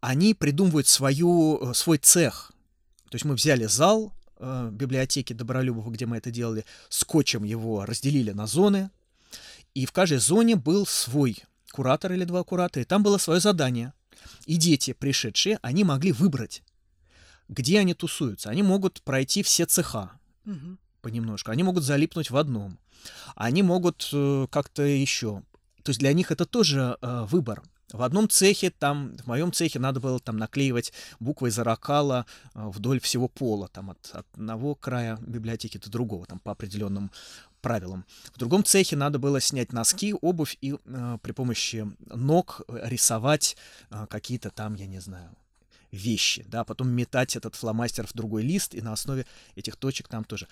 они придумывают свою, э, свой цех. То есть мы взяли зал э, библиотеки Добролюбова, где мы это делали, скотчем его разделили на зоны, и в каждой зоне был свой куратор или два куратора, и там было свое задание. И дети, пришедшие, они могли выбрать, где они тусуются. Они могут пройти все цеха угу. понемножку, они могут залипнуть в одном, они могут э, как-то еще. То есть для них это тоже э, выбор. В одном цехе, там, в моем цехе надо было там наклеивать буквы из оракала э, вдоль всего пола, там от, от одного края библиотеки до другого, там по определенным правилам. В другом цехе надо было снять носки, обувь и э, при помощи ног рисовать э, какие-то там, я не знаю, вещи, да, потом метать этот фломастер в другой лист, и на основе этих точек там тоже.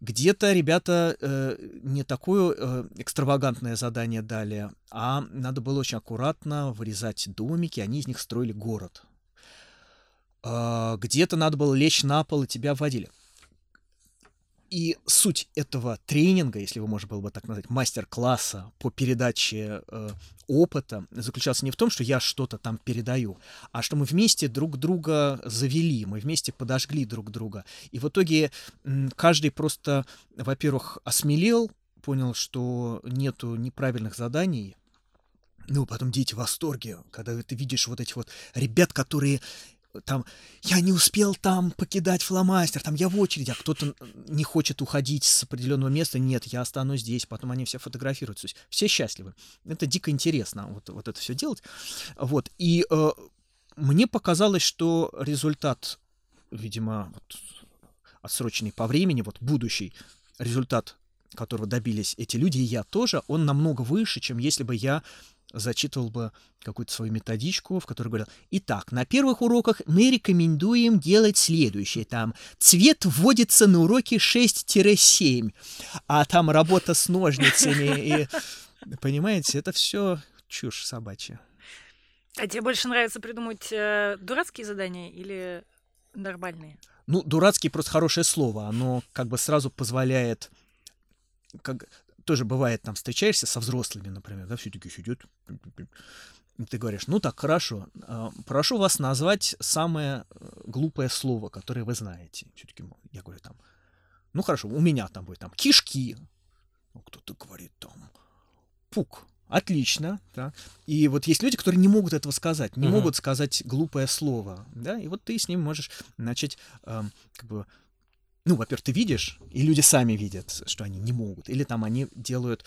Где-то ребята э, не такое э, экстравагантное задание дали, а надо было очень аккуратно вырезать домики, они из них строили город. Э, где-то надо было лечь на пол, и тебя вводили. И суть этого тренинга, если его можно было бы так назвать, мастер-класса по передаче э, опыта заключался не в том, что я что-то там передаю, а что мы вместе друг друга завели, мы вместе подожгли друг друга. И в итоге каждый просто, во-первых, осмелел, понял, что нету неправильных заданий, ну, потом дети в восторге, когда ты видишь вот этих вот ребят, которые там, я не успел там покидать фломастер, там я в очереди, а кто-то не хочет уходить с определенного места, нет, я останусь здесь, потом они все фотографируются, все счастливы. Это дико интересно, вот, вот это все делать. Вот, и э, мне показалось, что результат, видимо, вот, отсроченный по времени, вот будущий результат которого добились эти люди, и я тоже, он намного выше, чем если бы я зачитывал бы какую-то свою методичку, в которой говорил, итак, на первых уроках мы рекомендуем делать следующее. Там цвет вводится на уроке 6-7, а там работа с ножницами. И, понимаете, это все чушь собачья. А тебе больше нравится придумать э, дурацкие задания или нормальные? Ну, дурацкий просто хорошее слово. Оно как бы сразу позволяет как тоже бывает, там встречаешься со взрослыми, например, да, все таки сидят, ты говоришь, ну так, хорошо, а, прошу вас назвать самое э, глупое слово, которое вы знаете. Все-таки я говорю там, ну хорошо, у меня там будет там кишки. Ну, кто-то говорит там пук. Отлично, да. И вот есть люди, которые не могут этого сказать, не uh-huh. могут сказать глупое слово, да, и вот ты с ним можешь начать э, как бы ну, во-первых, ты видишь, и люди сами видят, что они не могут, или там они делают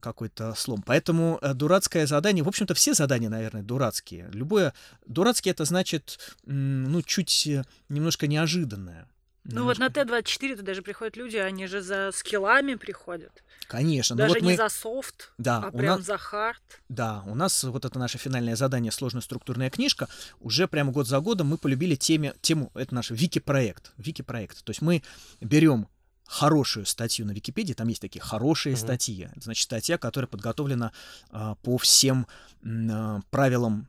какой-то слом. Поэтому э, дурацкое задание, в общем-то, все задания, наверное, дурацкие. Любое дурацкие это значит, ну, чуть э, немножко неожиданное. Ну вот на Т-24 то даже приходят люди, они же за скиллами приходят. Конечно. Даже вот не мы... за софт, да, а прям нас... за хард. Да, у нас вот это наше финальное задание «Сложная структурная книжка». Уже прямо год за годом мы полюбили теме, тему, это наш вики-проект. Вики-проект. То есть мы берем хорошую статью на Википедии, там есть такие хорошие mm-hmm. статьи. Это значит статья, которая подготовлена э, по всем э, правилам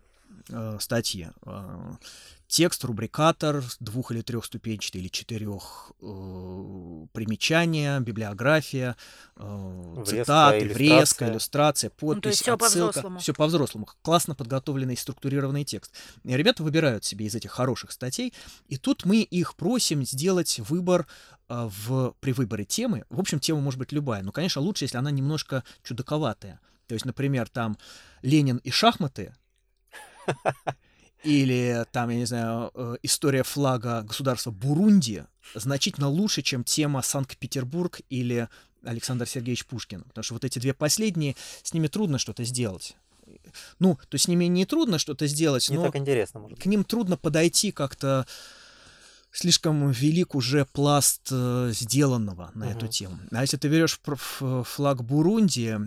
э, статьи. Э, текст, рубрикатор, двух- или трехступенчатый, или четырех э, примечания, библиография, э, цитаты, врезка, иллюстрация, подпись, ну, то есть все отсылка. Все по-взрослому. Классно подготовленный структурированный текст. И ребята выбирают себе из этих хороших статей, и тут мы их просим сделать выбор э, в, при выборе темы. В общем, тема может быть любая, но, конечно, лучше, если она немножко чудаковатая. То есть, например, там Ленин и шахматы, или там, я не знаю, э, история флага государства Бурунди значительно лучше, чем тема Санкт-Петербург или Александр Сергеевич Пушкин. Потому что вот эти две последние, с ними трудно что-то сделать. Ну, то есть с ними не трудно что-то сделать, не но так интересно, может. к ним трудно подойти как-то слишком велик уже пласт э, сделанного на uh-huh. эту тему. А если ты берешь флаг Бурунди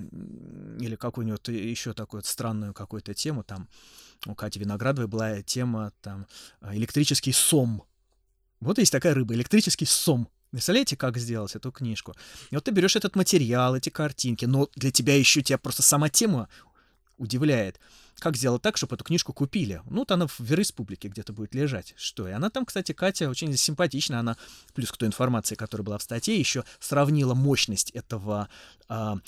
или какую-нибудь еще такую странную какую-то тему, там у Кати Виноградовой была тема там электрический сом. Вот есть такая рыба, электрический сом. Представляете, как сделать эту книжку? И вот ты берешь этот материал, эти картинки, но для тебя еще тебя просто сама тема удивляет. Как сделать так, чтобы эту книжку купили? Ну, вот она в республике где-то будет лежать. Что? И она там, кстати, Катя очень симпатична. Она, плюс к той информации, которая была в статье, еще сравнила мощность этого а,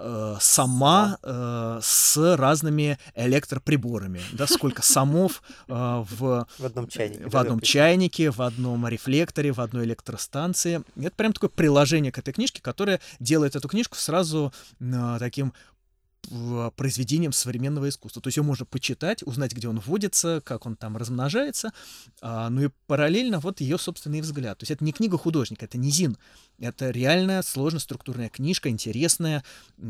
э, сама э, с разными электроприборами. Да, сколько самов э, в, в одном чайнике. В одном чайнике, в одном рефлекторе, в одной электростанции. Это прям такое приложение к этой книжке, которое делает эту книжку сразу э, таким произведением современного искусства. То есть его можно почитать, узнать, где он вводится, как он там размножается, а, ну и параллельно вот ее собственный взгляд. То есть это не книга художника, это не ЗИН. Это реальная сложно структурная книжка, интересная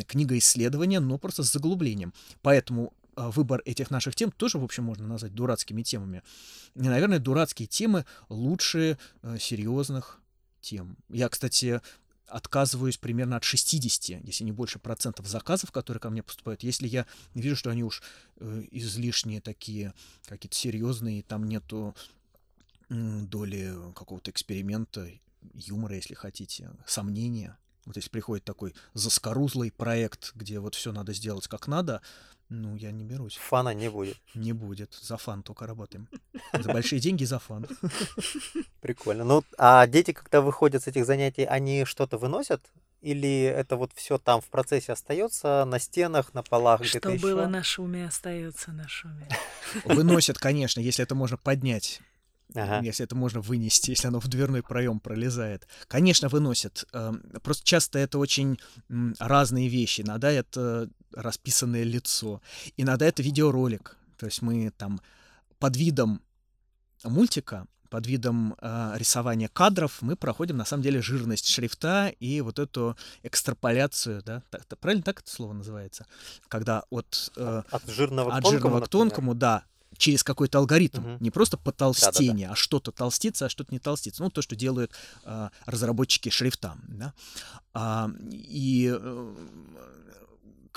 книга исследования, но просто с заглублением. Поэтому а, выбор этих наших тем тоже, в общем, можно назвать дурацкими темами. И, наверное, дурацкие темы лучше э, серьезных тем. Я, кстати, отказываюсь примерно от 60, если не больше процентов заказов, которые ко мне поступают. Если я вижу, что они уж э, излишние такие, какие-то серьезные, там нету доли какого-то эксперимента, юмора, если хотите, сомнения, Вот если приходит такой заскорузлый проект, где вот все надо сделать как надо, ну, я не берусь. Фана не будет. Не будет. За фан только работаем. За большие деньги за фан. Прикольно. Ну, а дети, когда выходят с этих занятий, они что-то выносят? Или это вот все там в процессе остается на стенах, на полах, Что где-то было еще? на шуме, остается на шуме. Выносят, конечно, если это можно поднять. Ага. Если это можно вынести, если оно в дверной проем пролезает. Конечно, выносят. Эм, Просто часто это очень разные вещи. Иногда это расписанное лицо, иногда это видеоролик. То есть мы там под видом мультика, под видом э, рисования кадров мы проходим на самом деле жирность шрифта и вот эту экстраполяцию, да, так- так- правильно так это слово называется, когда от э, От жирного к от тонкому, жирного к например? тонкому, да, через какой-то алгоритм, Мгм. не просто потолстение, а что-то толстится, а что-то не толстится. Ну, то, что делают а, разработчики шрифта, да. А, и э,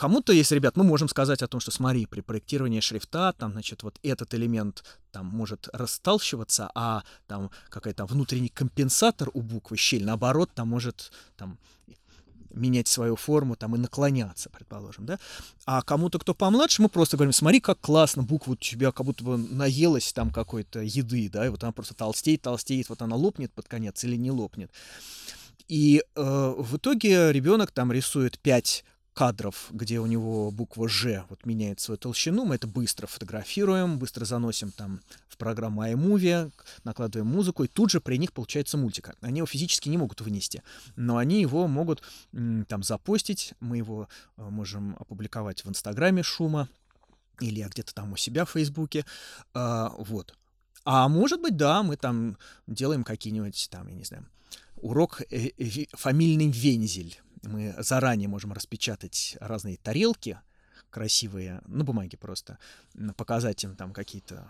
кому-то, если, ребят, мы можем сказать о том, что смотри, при проектировании шрифта, там, значит, вот этот элемент там может расталчиваться, а там какой-то внутренний компенсатор у буквы щель, наоборот, там может там менять свою форму там и наклоняться, предположим, да. А кому-то, кто помладше, мы просто говорим, смотри, как классно, буква у тебя как будто бы наелась там какой-то еды, да, и вот она просто толстеет, толстеет, вот она лопнет под конец или не лопнет. И э, в итоге ребенок там рисует 5 кадров, где у него буква Ж вот меняет свою толщину, мы это быстро фотографируем, быстро заносим там в программу iMovie, накладываем музыку, и тут же при них получается мультика. Они его физически не могут вынести, но они его могут там запостить, мы его э, можем опубликовать в Инстаграме Шума, или где-то там у себя в Фейсбуке, а, вот. А может быть, да, мы там делаем какие-нибудь там, я не знаю, урок э, э, ви- фамильный вензель. Мы заранее можем распечатать разные тарелки красивые, на бумаге просто, показать им там какие-то,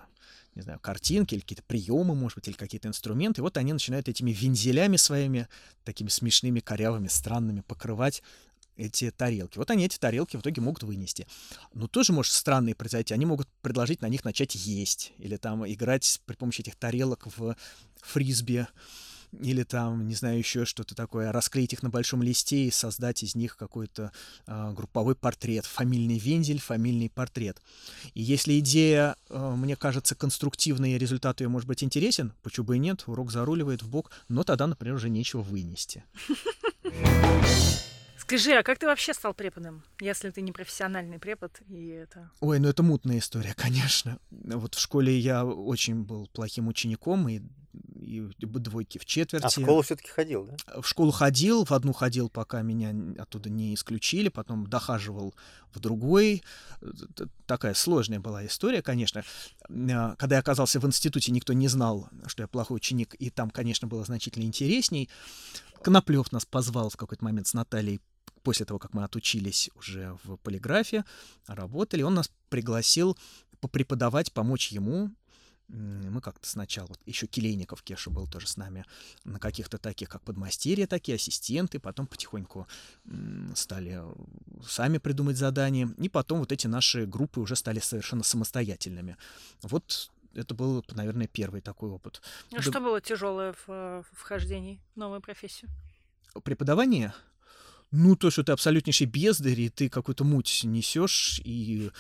не знаю, картинки или какие-то приемы, может быть, или какие-то инструменты. И вот они начинают этими вензелями своими, такими смешными, корявыми, странными, покрывать эти тарелки. Вот они эти тарелки в итоге могут вынести. Но тоже может странное произойти. Они могут предложить на них начать есть. Или там играть при помощи этих тарелок в фрисби. Или там, не знаю, еще что-то такое. Расклеить их на большом листе и создать из них какой-то а, групповой портрет. Фамильный вензель, фамильный портрет. И если идея, а, мне кажется, конструктивная, и результат ее может быть интересен, почему бы и нет, урок заруливает в бок, но тогда, например, уже нечего вынести. Скажи, а как ты вообще стал преподом, если ты не профессиональный препод, и это... Ой, ну это мутная история, конечно. Вот в школе я очень был плохим учеником, и, и двойки в четверти. А в школу все-таки ходил, да? В школу ходил, в одну ходил, пока меня оттуда не исключили, потом дохаживал в другой. Такая сложная была история, конечно. А, Когда я оказался в институте, никто не знал, что я плохой ученик, и там, конечно, было значительно интересней. Коноплев нас позвал в какой-то момент с Натальей после того, как мы отучились уже в полиграфе, работали, он нас пригласил попреподавать, помочь ему. Мы как-то сначала, вот еще Келейников Кеша был тоже с нами, на каких-то таких, как подмастерья такие, ассистенты, потом потихоньку стали э, сами придумать задания, и потом вот эти наши группы уже стали совершенно самостоятельными. Вот это был, наверное, первый такой опыт. А Да. что было тяжелое в э, вхождении в новую профессию? Преподавание? Ну, то, что ты абсолютнейший бездарь, и ты какую-то муть несешь, и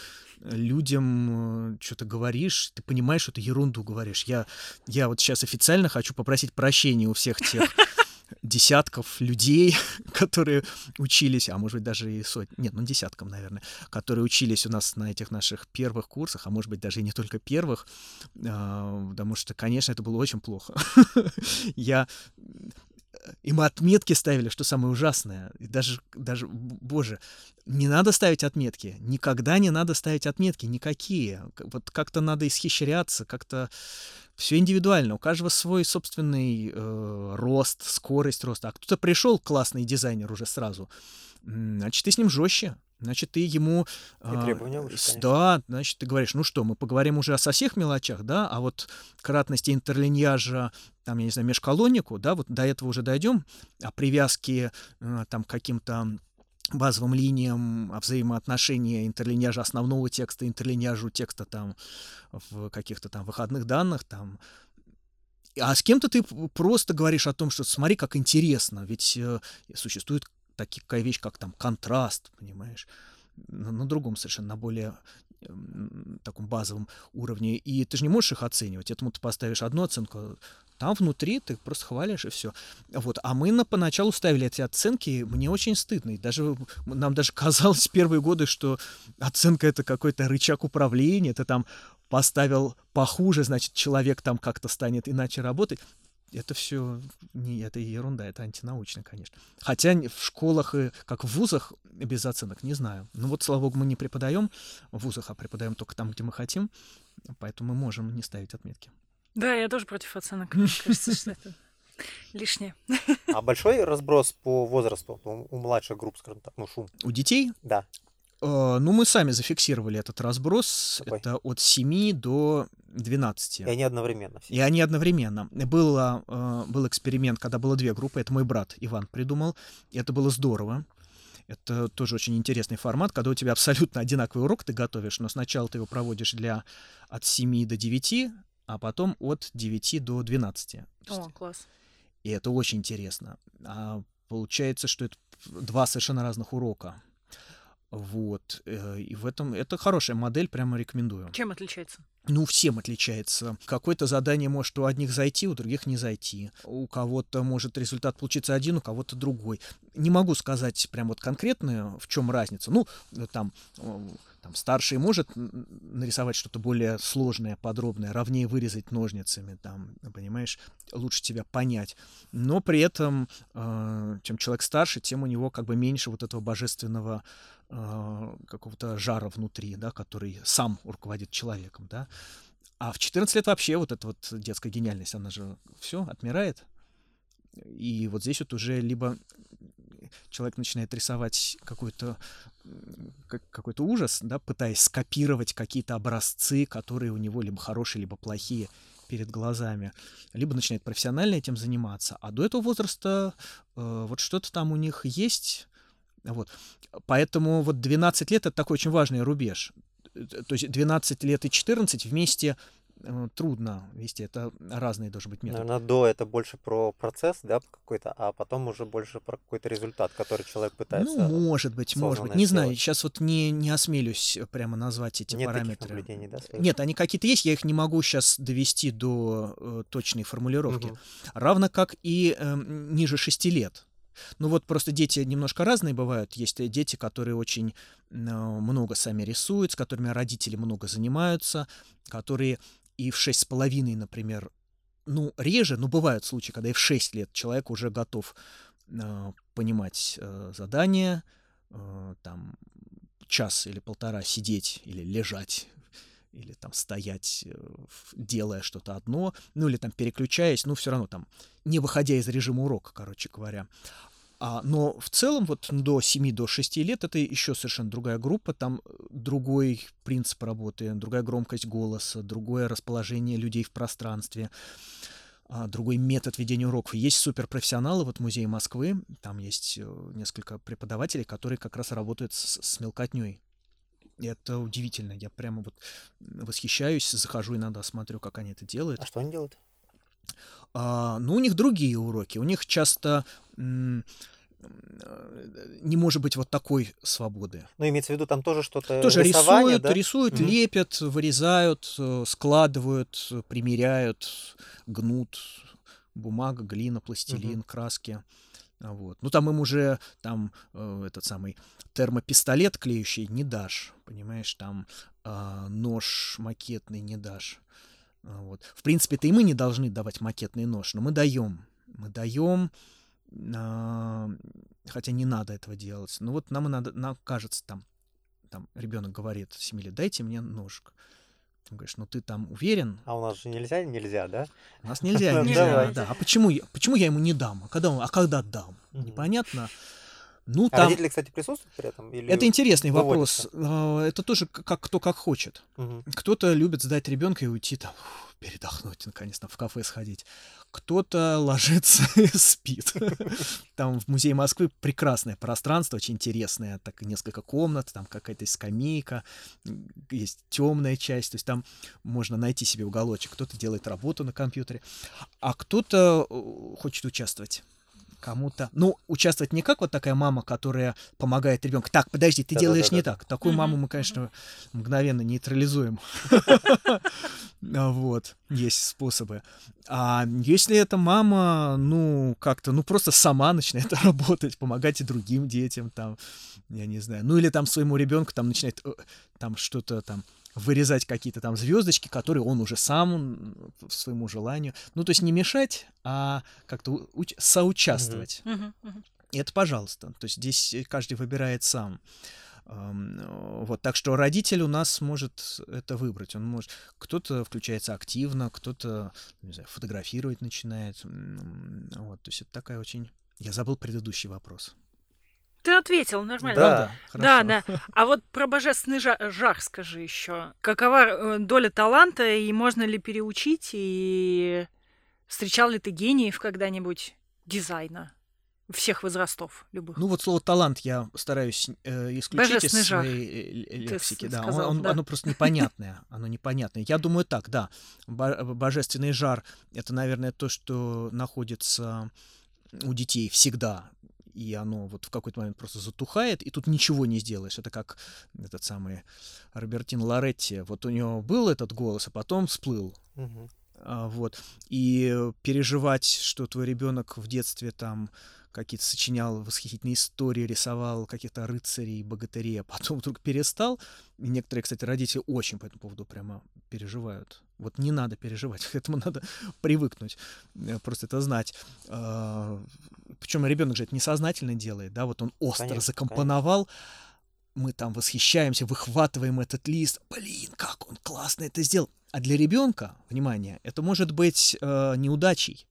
людям что-то говоришь, ты понимаешь, что ты ерунду говоришь. Я, я вот сейчас официально хочу попросить прощения у всех тех десятков людей, которые учились, а может быть даже и сотни, нет, ну десяткам, наверное, которые учились у нас на этих наших первых курсах, а может быть даже и не только первых, а, потому что, конечно, это было очень плохо. Я и мы отметки ставили, что самое ужасное. И даже, даже, боже, не надо ставить отметки. Никогда не надо ставить отметки, никакие. Вот как-то надо исхищряться, как-то все индивидуально. У каждого свой собственный э, рост, скорость роста. А кто-то пришел классный дизайнер уже сразу, значит, ты с ним жестче. Значит, ты ему... И а, требования конечно. Да, значит, ты говоришь, ну что, мы поговорим уже о со всех мелочах, да, а вот кратности интерлиньяжа, там, я не знаю, межколоннику, да, вот до этого уже дойдем, о привязке э, там к каким-то базовым линиям, о взаимоотношении интерлиньяжа основного текста, интерлиньяжу текста там в каких-то там выходных данных, там, а с кем-то ты просто говоришь о том, что смотри, как интересно, ведь э, существует такая вещь, как там контраст, понимаешь, на, на другом совершенно, на более таком базовом уровне, и ты же не можешь их оценивать. Этому ты поставишь одну оценку, там внутри ты просто хвалишь и все. Вот. А мы на, поначалу ставили эти оценки, мне очень стыдно. И даже, нам даже казалось первые годы, что оценка это какой-то рычаг управления, ты там поставил похуже, значит, человек там как-то станет иначе работать. Это все не это ерунда, это антинаучно, конечно. Хотя в школах и как в вузах без оценок не знаю. Ну вот, слава богу, мы не преподаем в вузах, а преподаем только там, где мы хотим, поэтому мы можем не ставить отметки. Да, я тоже против оценок. Мне кажется, что это лишнее. А большой разброс по возрасту у младших групп, скажем так, ну шум? У детей? Да. Э, ну, мы сами зафиксировали этот разброс. Какой? Это от 7 до 12. И они одновременно. Все. И они одновременно. Было, э, был эксперимент, когда было две группы. Это мой брат Иван придумал. И это было здорово. Это тоже очень интересный формат, когда у тебя абсолютно одинаковый урок ты готовишь, но сначала ты его проводишь для от 7 до 9, а потом от 9 до 12. О, класс. И это очень интересно. А получается, что это два совершенно разных урока. Вот. Э, и в этом это хорошая модель, прямо рекомендую. Чем отличается? Ну, всем отличается. Какое-то задание может у одних зайти, у других не зайти. У кого-то может результат получиться один, у кого-то другой. Не могу сказать прям вот конкретно, в чем разница. Ну, там там, старший может нарисовать что-то более сложное, подробное, ровнее вырезать ножницами, там, понимаешь, лучше тебя понять. Но при этом, э, чем человек старше, тем у него как бы меньше вот этого божественного э, какого-то жара внутри, да, который сам руководит человеком, да. А в 14 лет вообще вот эта вот детская гениальность, она же все отмирает. И вот здесь вот уже либо человек начинает рисовать какой-то какой-то ужас, да, пытаясь скопировать какие-то образцы, которые у него либо хорошие, либо плохие перед глазами, либо начинает профессионально этим заниматься. А до этого возраста э, вот что-то там у них есть. Вот. Поэтому вот 12 лет — это такой очень важный рубеж. Э, то есть 12 лет и 14 вместе Э, трудно вести. Это разные должны быть методы. Наверное, до это больше про процесс, да, какой-то, а потом уже больше про какой-то результат, который человек пытается. Ну, может быть, может быть. Не сделать. знаю, сейчас вот не, не осмелюсь прямо назвать эти Нет параметры. Таких да, Нет, они какие-то есть, я их не могу сейчас довести до э, точной формулировки. Угу. Равно как и э, ниже 6 лет. Ну вот просто дети немножко разные бывают. Есть дети, которые очень э, много сами рисуют, с которыми родители много занимаются, которые и в шесть с половиной, например, ну, реже, но бывают случаи, когда и в 6 лет человек уже готов э, понимать э, задание, э, там, час или полтора сидеть или лежать, или там стоять, э, делая что-то одно, ну, или там переключаясь, ну, все равно там, не выходя из режима урока, короче говоря. А, но в целом вот до 7 до 6 лет это еще совершенно другая группа, там э, другой принцип работы, другая громкость голоса, другое расположение людей в пространстве, а, другой метод ведения уроков. Есть суперпрофессионалы, вот в Музее Москвы, там есть э, несколько преподавателей, которые как раз работают с, с мелкотней. Это удивительно, я прямо вот восхищаюсь, захожу иногда, смотрю, как они это делают. А что они делают? А, ну, у них другие уроки. У них часто не может быть вот такой свободы. Ну, имеется в виду, там тоже что-то Тоже рисуют, да? рисуют, угу. лепят, вырезают, э, складывают, примеряют, гнут. Бумага, глина, пластилин, угу. краски. Вот. Ну, там им уже там э, этот самый термопистолет клеющий не дашь, понимаешь, там э, нож макетный не дашь. Вот. В принципе-то и мы не должны давать макетный нож, но мы даем. Мы даем, а, хотя не надо этого делать. Но вот нам надо, нам кажется, там, там ребенок говорит 7 лет, дайте мне ножик. Ты говоришь, ну ты там уверен? А у нас же нельзя, нельзя, да? У нас нельзя, нельзя, да. А почему, почему я ему не дам? А когда, а когда дам? Непонятно. Ну, а там... родители, кстати, присутствуют при этом? Или это интересный выводится? вопрос. А, это тоже как кто как хочет. Угу. Кто-то любит сдать ребенка и уйти там, передохнуть, наконец, там в кафе сходить. Кто-то ложится и спит. Там в музее Москвы прекрасное пространство, очень интересное, так несколько комнат, там какая-то скамейка, есть темная часть, то есть там можно найти себе уголочек. Кто-то делает работу на компьютере, а кто-то э, хочет участвовать кому-то... Ну, участвовать не как вот такая мама, которая помогает ребенку. Так, подожди, ты делаешь не так. Такую маму мы, конечно, мгновенно нейтрализуем. Вот, есть способы. А если эта мама, ну, как-то, ну, просто сама начинает работать, помогать и другим детям, там, я не знаю, ну, или там своему ребенку там начинает э, там что-то там вырезать какие-то там звездочки, которые он уже сам по своему желанию. Ну, то есть не мешать, а как-то уч- соучаствовать. Мгм, мгм. И это пожалуйста. То есть здесь каждый выбирает сам. Ам, Вот, так что родитель у нас может это выбрать. Он может, кто-то включается активно, кто-то, не знаю, фотографировать начинает. Вот, то есть это такая очень... Я забыл предыдущий вопрос. Ты ответил, нормально. Да. Да, Хорошо. да. А вот про божественный жар, жар скажи еще. Какова э, доля таланта и можно ли переучить? И встречал ли ты гениев когда-нибудь дизайна всех возрастов любых? Ну вот слово талант я стараюсь э, исключить из Божественный жар, своей э, ты лексики. с- Да, Он- сказал, он- да. оно просто непонятное. Оно непонятное. Я думаю так, да. Бо- Божественный жар это, наверное, то, что находится у детей всегда. И оно вот в какой-то момент просто затухает, и тут ничего не сделаешь. Это как этот самый Робертин Лоретти. Вот у него был этот голос, а потом всплыл. Мгм. А, Вот. И переживать, что твой ребенок в детстве там какие-то сочинял восхитительные истории, рисовал каких-то рыцарей, богатырей, а потом вдруг перестал. И некоторые, кстати, родители очень по этому поводу прямо переживают. Вот не надо переживать, к этому надо привыкнуть, э, просто это знать. Причем ребенок же это несознательно делает, да, вот он остро Конечно, закомпоновал, мы там восхищаемся, выхватываем этот лист. Блин, как он классно это сделал. А для ребенка, внимание, это может быть э, неудачей.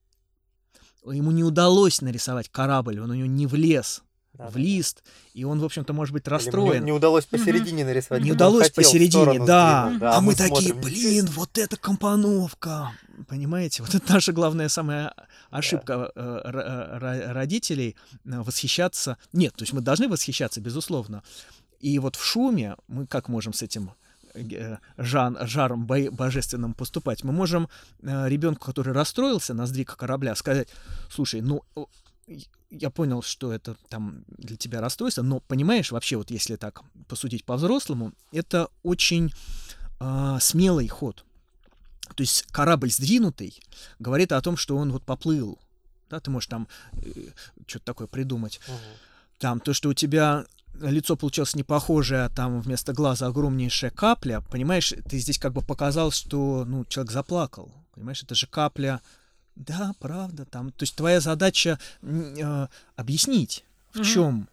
Ему не удалось нарисовать корабль, он у него не влез Да, в да. лист, и он, в общем-то, может быть расстроен. Не, не удалось посередине нарисовать. Не он удалось посередине, да. сдвинуть, А мы, смотрим, такие, блин, вот это компоновка. Понимаете, вот это наша главная самая ошибка э, р- э, ро- родителей э, восхищаться. Нет, то есть мы должны восхищаться, безусловно. И вот в шуме мы как можем с этим э, жан, жаром бо- божественным поступать? Мы можем ребенку, который расстроился на сдвиг корабля, сказать, слушай, ну я понял, что это там для тебя расстройство, но понимаешь, вообще вот если так посудить по-взрослому, это очень а, смелый ход. То есть корабль сдвинутый говорит о том, что он вот поплыл. Да, ты можешь там э, что-то такое придумать. Мгм. Там то, что у тебя лицо получилось не похожее, а там вместо глаза огромнейшая капля, понимаешь, ты здесь как бы показал, что ну, человек заплакал. Понимаешь, это же капля. Да, правда, там. То есть твоя задача э, объяснить, в Мгм. чем.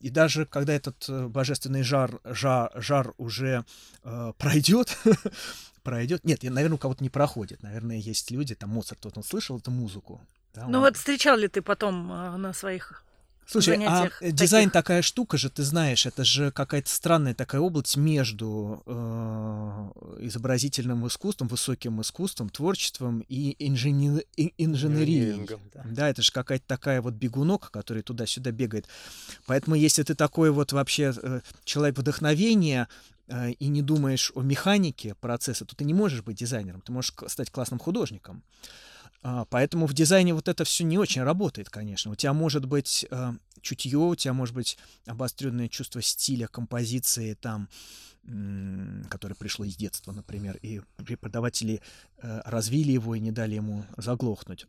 и даже когда этот э, божественный жар, жар, жар уже э, пройдет, пройдет. Нет, я, наверное, у кого-то не проходит. Наверное, есть люди, там Моцарт, вот он слышал эту музыку. да, Ну он- вот встречал ли ты потом э, на своих Слушай, а э, дизайн таких? такая штука же, ты знаешь, это же какая-то странная такая область между э, изобразительным искусством, высоким искусством, творчеством и инженер- и- инженерией. Да. Да, это же какая-то такая вот бегунок, который туда-сюда бегает. Поэтому, если ты такой вот вообще э, человек вдохновения э, и не думаешь о механике процесса, то ты не можешь быть дизайнером, ты можешь стать классным художником. А, Поэтому в дизайне вот это все не очень работает, конечно. У тебя может быть э, чутье, у тебя может быть обостренное чувство стиля, композиции, там, м, которое пришло из детства, например, и преподаватели э, развили его и не дали ему заглохнуть.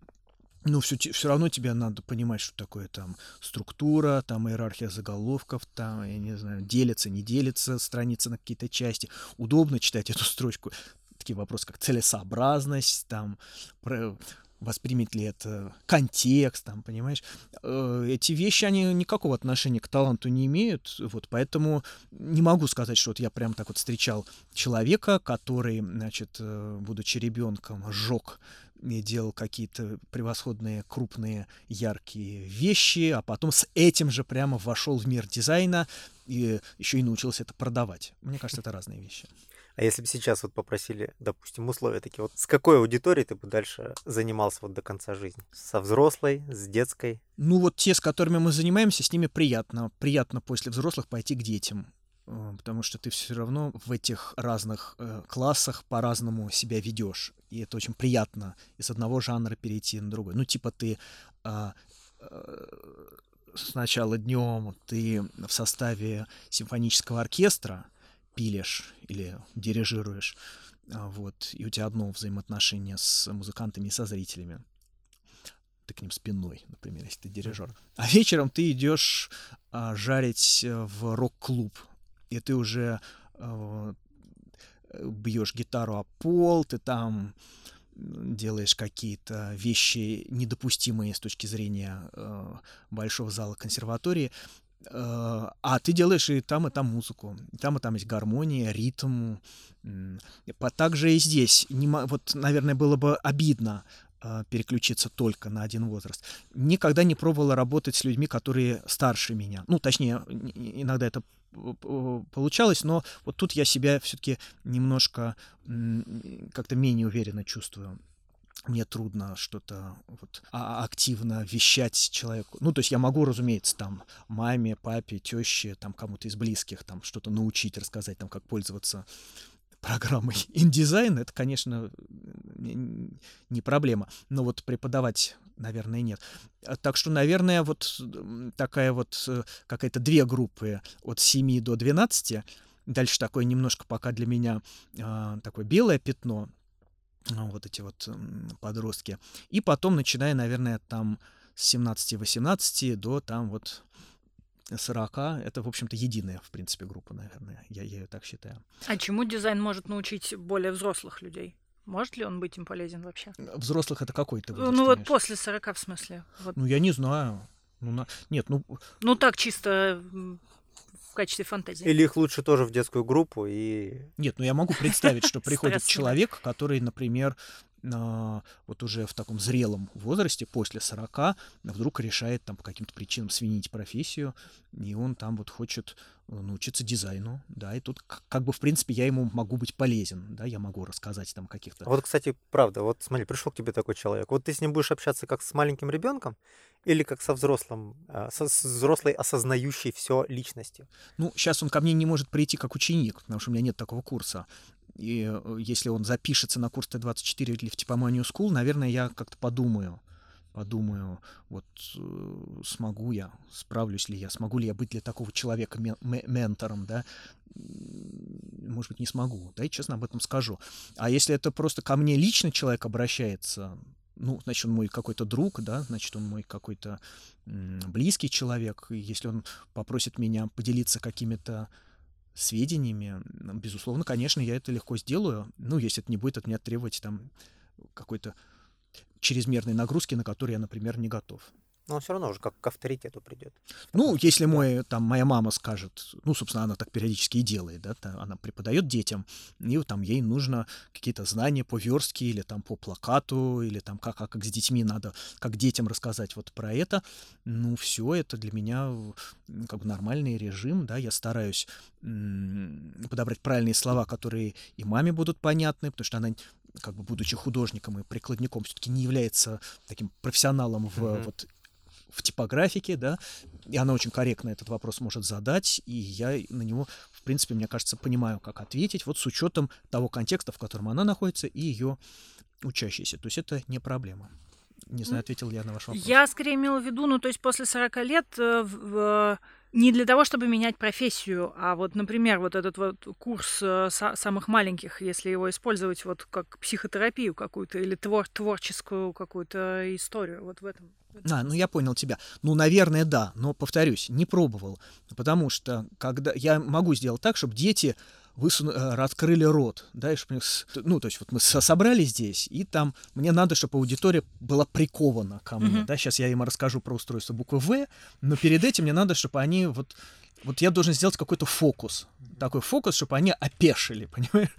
Но все, все равно тебе надо понимать, что такое там структура, там иерархия заголовков, там, я не знаю, делится, не делится страница на какие-то части. Удобно читать эту строчку. Такие вопросы, как целесообразность, там, про- воспримет ли это контекст, там, понимаешь? Э, Эти вещи, они никакого отношения к таланту не имеют, вот, поэтому не могу сказать, что вот я прям так вот встречал человека, который, значит, э, будучи ребенком, сжег и делал какие-то превосходные, крупные, яркие вещи, а потом с этим же прямо вошел в мир дизайна и еще и научился это продавать. Мне кажется, это разные вещи. А если бы сейчас вот попросили, допустим, условия такие, вот с какой аудиторией ты бы дальше занимался вот до конца жизни? Со взрослой, с детской? Ну вот те, с которыми мы занимаемся, с ними приятно. Приятно после взрослых пойти к детям. э, Потому что ты все равно в этих разных э, классах по-разному себя ведешь. И это очень приятно из одного жанра перейти на другой. Ну, типа ты а, э, сначала днем ты в составе симфонического оркестра пилишь или дирижируешь, а, вот, и у тебя одно взаимоотношение с музыкантами и со зрителями. Ты к ним спиной, например, если ты дирижер. А вечером ты идешь а, жарить э, в рок-клуб, и ты уже а, бьешь гитару о пол, ты там делаешь какие-то вещи недопустимые с точки зрения э, большого зала консерватории, а ты делаешь и там, и там музыку. И там, и там есть гармония, ритм. Также и здесь. Вот, наверное, было бы обидно э, переключиться только на один возраст. Никогда не пробовала работать с людьми, которые старше меня. Ну, точнее, иногда это получалось, но вот тут я себя все-таки немножко как-то менее уверенно чувствую. Мне трудно что-то вот а, активно вещать человеку. Ну, то есть я могу, разумеется, там маме, папе, теще, там кому-то из близких там что-то научить, рассказать, там как пользоваться программой InDesign, это, конечно, не проблема. Но вот преподавать наверное, нет. А, так что, наверное, вот такая вот э, какая-то две группы от 7 до 12. Дальше такое немножко пока для меня э, такое белое пятно, а, вот эти вот подростки. И потом, начиная, наверное, там с 17-18 до там вот 40, это, в общем-то, единая, в принципе, группа, наверное. Я, я ее так считаю. А чему дизайн может научить более взрослых людей? Может ли он быть им полезен вообще? Взрослых это какой то Ну вот после 40 в смысле. Вот. Ну я не знаю. Ну, на... Нет, ну... Ну так чисто качестве фантазии. Или их лучше тоже в детскую группу и... Нет, ну я могу представить, что приходит человек, который, например, вот уже в таком зрелом возрасте, после 40, вдруг решает там по каким-то причинам сменить профессию, и он там вот хочет э, научиться дизайну, да, и тут как бы, в принципе, я ему могу быть полезен, да, я могу рассказать там каких-то... Вот, кстати, правда, вот смотри, пришел к тебе такой человек, вот ты с ним будешь общаться как с маленьким ребенком или как со взрослым, а, со, с взрослой осознающей все личностью? Ну, сейчас он ко мне не может прийти как ученик, потому что у меня нет такого курса. И э, если он запишется на курс Т-24 или в Типоманию School, наверное, я как-то подумаю, подумаю, вот э, смогу я, справлюсь ли я, смогу ли я быть для такого человека ментором, да, может быть, не смогу, да, и честно об этом скажу. А если это просто ко мне лично человек обращается, ну, значит, он мой какой-то друг, да, значит, он мой какой-то близкий человек, и если он попросит меня поделиться какими-то сведениями, безусловно, конечно, я это легко сделаю, ну, если это не будет от меня требовать там какой-то чрезмерной нагрузки, на которую я, например, не готов. Но он все равно уже как к авторитету придет. Ну, если мой, там, моя мама скажет, ну, собственно, она так периодически и делает, да, она преподает детям, и там ей нужно какие-то знания по верстке или там по плакату, или там как, как, как с детьми надо, как детям рассказать вот про это, ну, все это для меня как бы нормальный режим, да, я стараюсь подобрать правильные слова, которые и маме будут понятны, потому что она как бы будучи художником и прикладником, все-таки не является таким профессионалом в mm-hmm. вот в типографике, да, и она очень корректно этот вопрос может задать, и я на него, в принципе, мне кажется, понимаю, как ответить, вот с учетом того контекста, в котором она находится, и ее учащиеся. То есть это не проблема. Не знаю, ответил я на ваш вопрос. Я скорее имела в виду, ну, то есть после 40 лет э, в, не для того, чтобы менять профессию, а вот, например, вот этот вот курс э, самых маленьких, если его использовать вот как психотерапию какую-то или твор творческую какую-то историю, вот в этом. А, ну я понял тебя. Ну, наверное, да, но повторюсь, не пробовал, потому что когда я могу сделать так, чтобы дети высуну, э, раскрыли рот, да, и чтобы, ну, то есть вот мы собрались здесь, и там мне надо, чтобы аудитория была прикована ко мне, mm-hmm. да, сейчас я им расскажу про устройство буквы В, но перед этим мне надо, чтобы они вот вот я должен сделать какой-то фокус. Такой фокус, чтобы они опешили, понимаешь?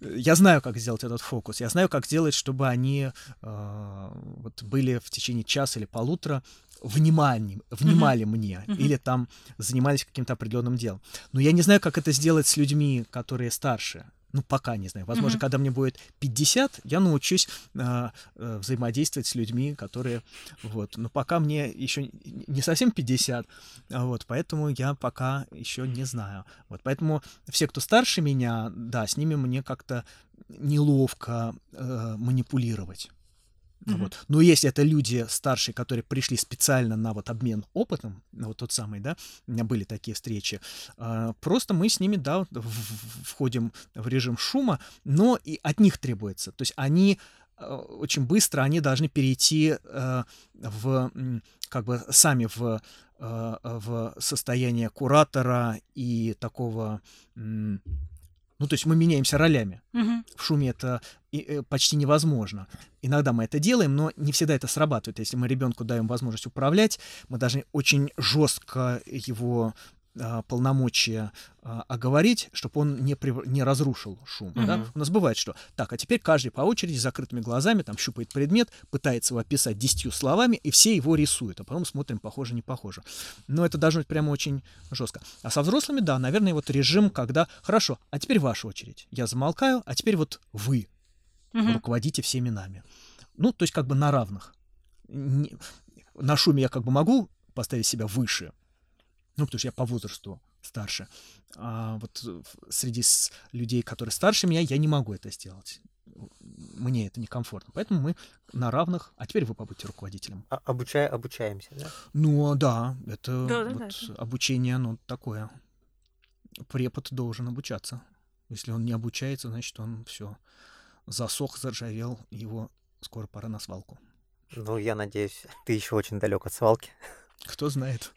Я знаю, как сделать этот фокус. Я знаю, как сделать, чтобы они э, вот были в течение часа или полутора внимали, внимали uh-huh. мне uh-huh. или там занимались каким-то определенным делом. Но я не знаю, как это сделать с людьми, которые старше. Ну, пока не знаю. Возможно, mm-hmm. когда мне будет 50, я научусь э, э, взаимодействовать с людьми, которые... Вот. Но пока мне еще не совсем 50, вот, поэтому я пока еще не знаю. Вот, поэтому все, кто старше меня, да, с ними мне как-то неловко э, манипулировать. Mm-hmm. Вот. Но если это люди старшие, которые пришли специально на вот обмен опытом, вот тот самый, да, у меня были такие встречи, э, просто мы с ними, да, входим в режим шума, но и от них требуется. То есть они э, очень быстро, они должны перейти э, в, как бы, сами в Э, в состояние куратора и такого... Ну, то есть мы меняемся ролями. Угу. В шуме это э, почти невозможно. Иногда мы это делаем, но не всегда это срабатывает. Если мы ребенку даем возможность управлять, мы должны очень жестко его полномочия а, оговорить, чтобы он не, при, не разрушил шум. Uh-huh. Да? У нас бывает, что так, а теперь каждый по очереди с закрытыми глазами там щупает предмет, пытается его описать десятью словами, и все его рисуют, а потом смотрим, похоже, не похоже. Но это должно быть прямо очень жестко. А со взрослыми, да, наверное, вот режим, когда, хорошо, а теперь ваша очередь. Я замолкаю, а теперь вот вы uh-huh. руководите всеми нами. Ну, то есть как бы на равных. Не, на шуме я как бы могу поставить себя выше, ну, потому что я по возрасту старше. А вот среди людей, которые старше меня, я не могу это сделать. Мне это некомфортно. Поэтому мы на равных. А теперь вы побудьте руководителем. А, обучая, обучаемся, да? Ну, да. Это да, вот да, да. обучение, оно такое. Препод должен обучаться. Если он не обучается, значит, он все засох, заржавел, его скоро пора на свалку. Ну, я надеюсь, ты еще очень далек от свалки. Кто знает.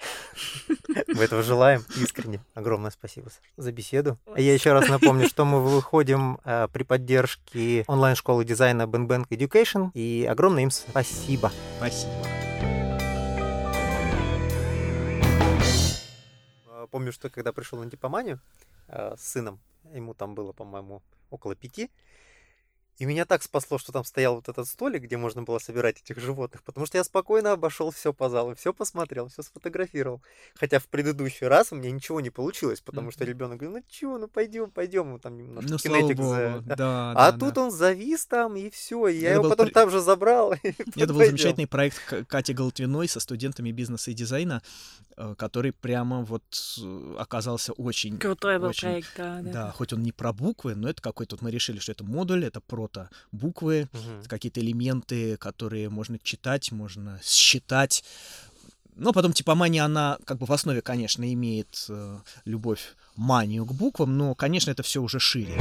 Мы этого желаем искренне. Огромное спасибо за беседу. Я еще раз напомню, что мы выходим э, при поддержке онлайн-школы дизайна Ben Bank Education. И огромное им спасибо. Спасибо. Э, помню, что когда пришел на типоманию э, с сыном, ему там было, по-моему, около пяти, и меня так спасло, что там стоял вот этот столик, где можно было собирать этих животных, потому что я спокойно обошел все по залу, все посмотрел, все сфотографировал. Хотя в предыдущий раз у меня ничего не получилось, потому что ребенок говорит, ну чего, ну пойдем, пойдем, ну там немножко ну, кинетик за... да. Да, а да, тут да. он завис там, и все, и я это его потом при... там же забрал. Это был замечательный проект Кати Голтвиной со студентами бизнеса и дизайна, э, который прямо вот э, оказался очень... Крутой был очень, проект, да, да. Да, хоть он не про буквы, но это какой-то... Вот мы решили, что это модуль, это про рота буквы, угу. какие-то элементы, которые можно читать, можно считать. Но потом типомания, она как бы в основе, конечно, имеет э, любовь, манию к буквам, но, конечно, это все уже шире.